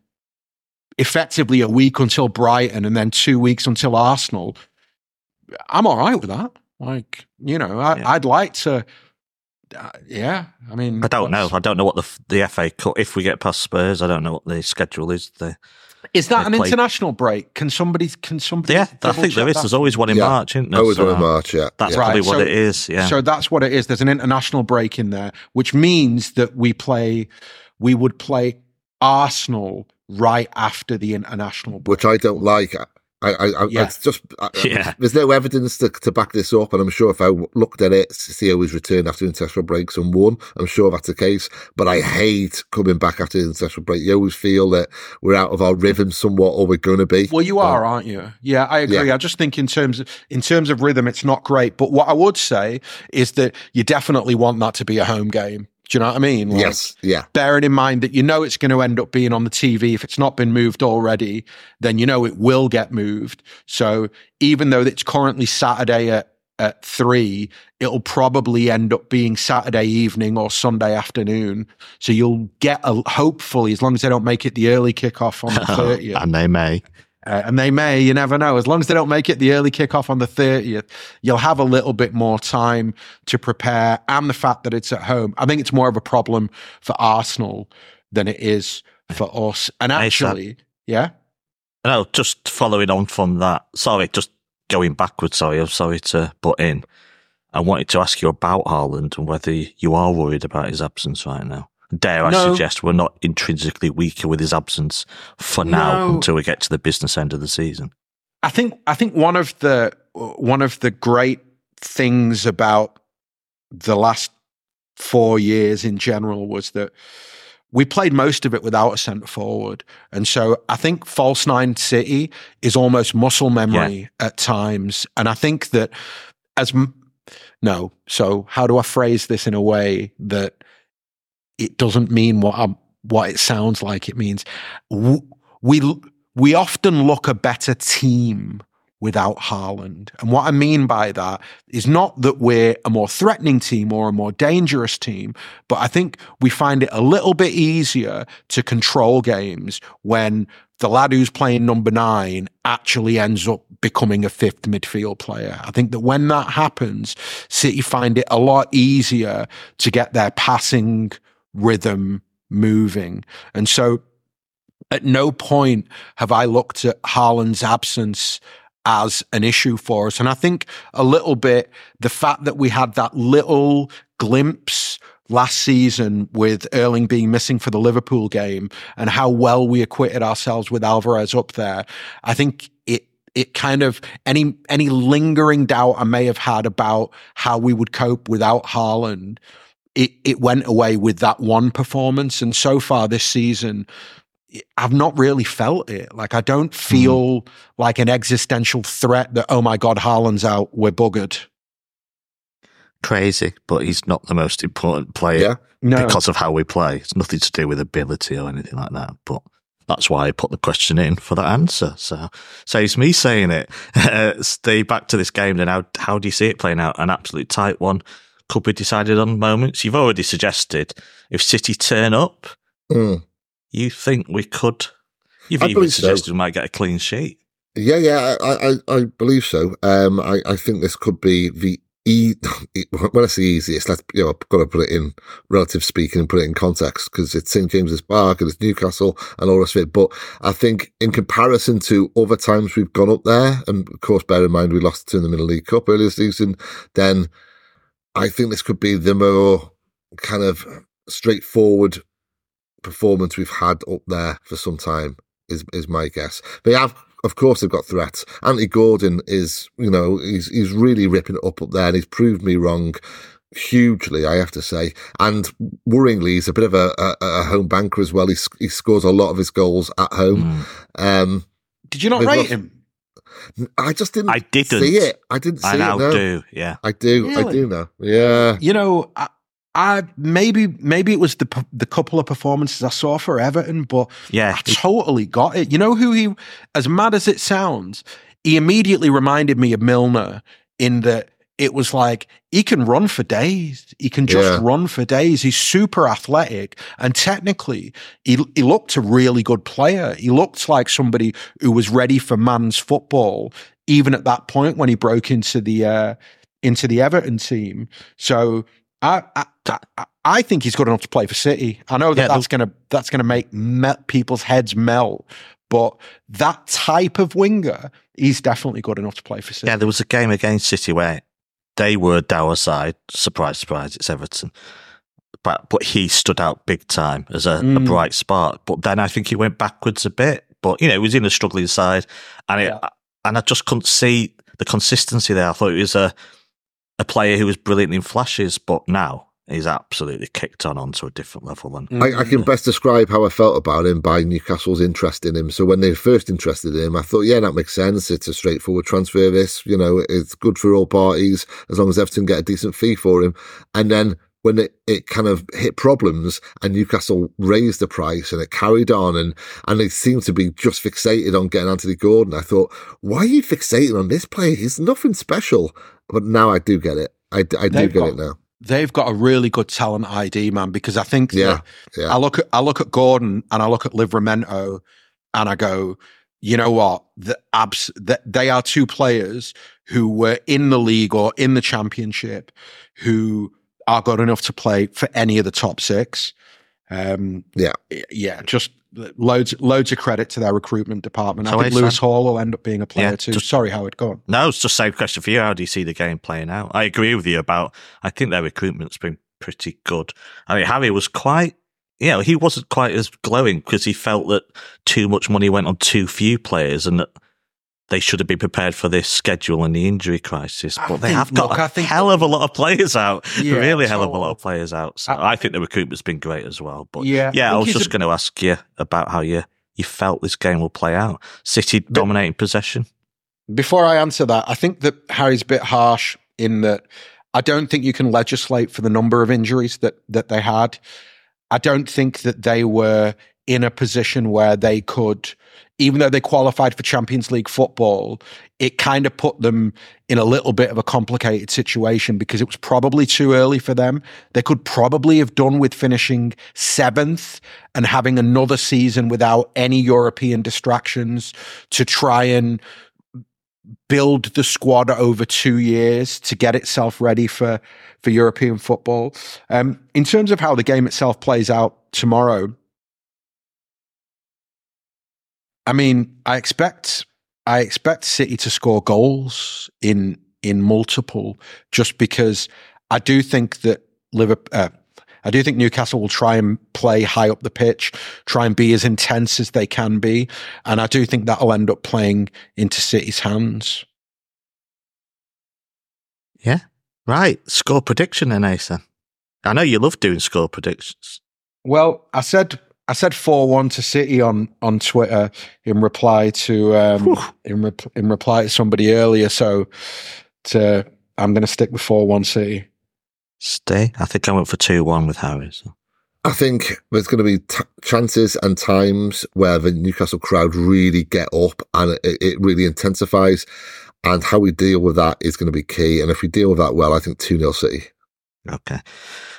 effectively a week until Brighton, and then two weeks until Arsenal. I'm all right with that. Like, you know, I, yeah. I'd like to uh, yeah, I mean, I don't know. I don't know what the the FA Cup. If we get past Spurs, I don't know what the schedule is. The, is that an play. international break? Can somebody? Can somebody? Yeah, I think there is. That? There's always one in yeah. March, isn't there? Always so one in March. Yeah, that's yeah. probably right. what so, it is. Yeah. So that's what it is. There's an international break in there, which means that we play. We would play Arsenal right after the international break. which I don't like. I, I, yeah. it's just I, yeah. there's no evidence to, to back this up, and I'm sure if I looked at it, CEO was returned after international breaks and won. I'm sure that's the case, but I hate coming back after the international break. You always feel that we're out of our rhythm somewhat, or we're going to be. Well, you are, um, aren't you? Yeah, I agree. Yeah. I just think in terms of in terms of rhythm, it's not great. But what I would say is that you definitely want that to be a home game. Do you know what I mean? Like, yes. Yeah. Bearing in mind that you know it's going to end up being on the TV. If it's not been moved already, then you know it will get moved. So even though it's currently Saturday at, at three, it'll probably end up being Saturday evening or Sunday afternoon. So you'll get a, hopefully, as long as they don't make it the early kickoff on the 30th. and they may. Uh, and they may, you never know. As long as they don't make it the early kickoff on the 30th, you'll have a little bit more time to prepare. And the fact that it's at home, I think it's more of a problem for Arsenal than it is for us. And actually, yeah. No, just following on from that. Sorry, just going backwards. Sorry, I'm sorry to butt in. I wanted to ask you about Haaland and whether you are worried about his absence right now dare I no. suggest, we're not intrinsically weaker with his absence for now no. until we get to the business end of the season. I think I think one of the one of the great things about the last four years in general was that we played most of it without a centre forward. And so I think false nine city is almost muscle memory yeah. at times. And I think that as no, so how do I phrase this in a way that it doesn't mean what I'm, what it sounds like it means. We we often look a better team without Haaland. And what I mean by that is not that we're a more threatening team or a more dangerous team, but I think we find it a little bit easier to control games when the lad who's playing number nine actually ends up becoming a fifth midfield player. I think that when that happens, City find it a lot easier to get their passing rhythm moving. And so at no point have I looked at Haaland's absence as an issue for us. And I think a little bit the fact that we had that little glimpse last season with Erling being missing for the Liverpool game and how well we acquitted ourselves with Alvarez up there. I think it it kind of any any lingering doubt I may have had about how we would cope without Haaland it, it went away with that one performance. And so far this season, I've not really felt it. Like I don't feel mm. like an existential threat that, oh my God, Haaland's out, we're buggered. Crazy, but he's not the most important player yeah. no. because of how we play. It's nothing to do with ability or anything like that. But that's why I put the question in for that answer. So saves me saying it. Stay back to this game then. How, how do you see it playing out? An absolute tight one could be decided on moments. You've already suggested if City turn up, mm. you think we could. You've I even suggested so. we might get a clean sheet. Yeah, yeah, I, I, I believe so. Um, I, I think this could be the e. When I say easiest, let's you know, I've got to put it in relative speaking and put it in context because it's St James's Park and it's Newcastle and all the rest of it. But I think in comparison to other times we've gone up there, and of course, bear in mind we lost to in the Middle League Cup earlier this season, then I think this could be the more kind of straightforward performance we've had up there for some time. Is is my guess. They have, of course, they've got threats. Anthony Gordon is, you know, he's he's really ripping it up up there, and he's proved me wrong hugely, I have to say. And worryingly, he's a bit of a, a, a home banker as well. He he scores a lot of his goals at home. Mm. Um, Did you not rate him? I just didn't. I didn't see it. I didn't see I now it. No. do. Yeah, I do. Really? I do now. Yeah. You know, I, I maybe maybe it was the the couple of performances I saw for Everton, but Yeah, I totally got it. You know who he? As mad as it sounds, he immediately reminded me of Milner in that it was like he can run for days. He can just Yeah. run for days. He's super athletic, and technically, he he looked a really good player. He looked like somebody who was ready for man's football, even at that point when he broke into the uh, into the Everton team. So I, I I think he's good enough to play for City. I know that Yeah, the- that's gonna that's gonna make me- people's heads melt, but that type of winger, he's definitely good enough to play for City. Yeah, there was a game against City where they were dour side. Surprise, surprise, it's Everton. But but he stood out big time as a, a Mm. bright spark. But then I think he went backwards a bit. But you know, he was in a struggling side, and it, Yeah. and I just couldn't see the consistency there. I thought he was a a player who was brilliant in flashes, but now he's absolutely kicked on onto a different level. And Mm. I, I can best describe how I felt about him by Newcastle's interest in him. So when they first interested in him, I thought, yeah, that makes sense. It's a straightforward transfer. This, you know, it's good for all parties as long as Everton get a decent fee for him. And then when it, it kind of hit problems and Newcastle raised the price and it carried on and, and they seemed to be just fixated on getting Anthony Gordon, I thought, why are you fixating on this player? He's nothing special. But now I do get it. I, I do They've get got- it now. They've got a really good talent ID, man, because I think Yeah, that yeah. I look at I look at Gordon and I look at Livramento and I go, you know what? The abs that they are two players who were in the league or in the championship who are good enough to play for any of the top six. Um, Yeah. yeah, just loads loads of credit to their recruitment department. So I think Lewis? Hall will end up being a player Yeah, too. just- Sorry, Howard, go on. No, it's just the same question for you. How do you see the game playing out? I agree with you about. I think their recruitment's been pretty good. I mean, Harry was quite. You know, he wasn't quite as glowing because he felt that too much money went on too few players, and that they should have been prepared for this schedule and the injury crisis. I But they think- have got look, a I think- hell of a lot of players out. Yeah, really, hell of a lot of players out. So I- I, think the recruitment's been great as well. But Yeah, yeah, I I, was just a- going to ask you about how you you felt this game will play out. City dominating possession. Before I answer that, I think that Harry's a bit harsh in that I don't think you can legislate for the number of injuries that that they had. I don't think that they were in a position where they could, even though they qualified for Champions League football, it kind of put them in a little bit of a complicated situation because it was probably too early for them. They could probably have done with finishing seventh and having another season without any European distractions to try and build the squad over two years to get itself ready for for European football. Um, in terms of how the game itself plays out tomorrow, I mean, I expect I expect City to score goals in in multiple, just because I do think that Liverpool. Uh, I do think Newcastle will try and play high up the pitch, try and be as intense as they can be, and I do think that'll end up playing into City's hands. Yeah. Right. Score prediction then, Ahsan. I know you love doing score predictions. Well, I said I said four one to City on on Twitter in reply to um, in rep, in reply to somebody earlier. So to I'm going to stick with four one City. Stay. I think I went for 2 1 with Harry. So. I think there's going to be t- chances and times where the Newcastle crowd really get up and it, it really intensifies. And how we deal with that is going to be key. And if we deal with that well, I think 2 0 City. Okay.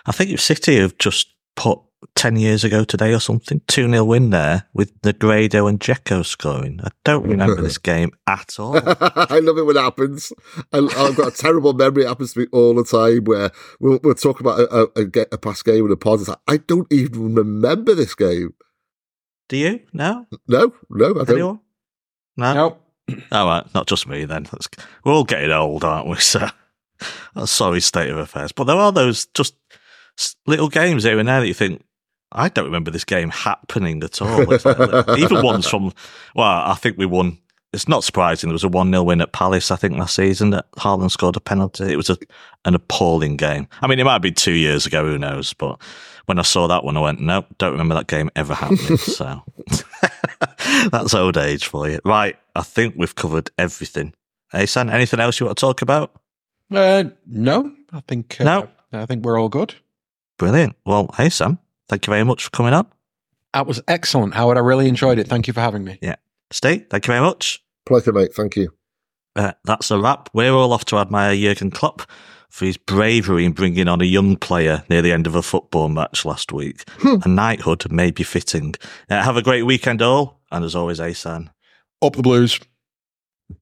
I think if City have just put 10 years ago today or something, 2 0 win there with Negredo and Dzeko scoring. I don't remember this game at all. I love it when it happens. I, I've got a terrible memory. It happens to me all the time where we'll, we'll talk about a, a, a, a past game in a pod. Like, I don't even remember this game. Do you? No? No, no, I don't. Anyone? No? Nope. All right, not just me then. That's, we're all getting old, aren't we? So, a sorry state of affairs. But there are those just little games here and there that you think, I don't remember this game happening at all. Like- even ones from, well, I think we won. It's not surprising. There was a 1 0 win at Palace, I think, last season that Haaland scored a penalty. It was a, an appalling game. I mean, it might have been two years ago, who knows? But when I saw that one, I went, nope, don't remember that game ever happening. so that's old age for you. Right. I think we've covered everything. Hey, San, anything else you want to talk about? Uh, no, I think uh, No. I think we're all good. Brilliant. Well, hey, Sam, thank you very much for coming on. That was excellent, Howard. I really enjoyed it. Thank you for having me. Yeah. Steve, thank you very much. Pleasure, mate. Thank you. Uh, that's a wrap. We're all off to admire Jurgen Klopp for his bravery in bringing on a young player near the end of a football match last week. a knighthood may be fitting. Uh, have a great weekend, all. And as always, Ahsan. Up the blues.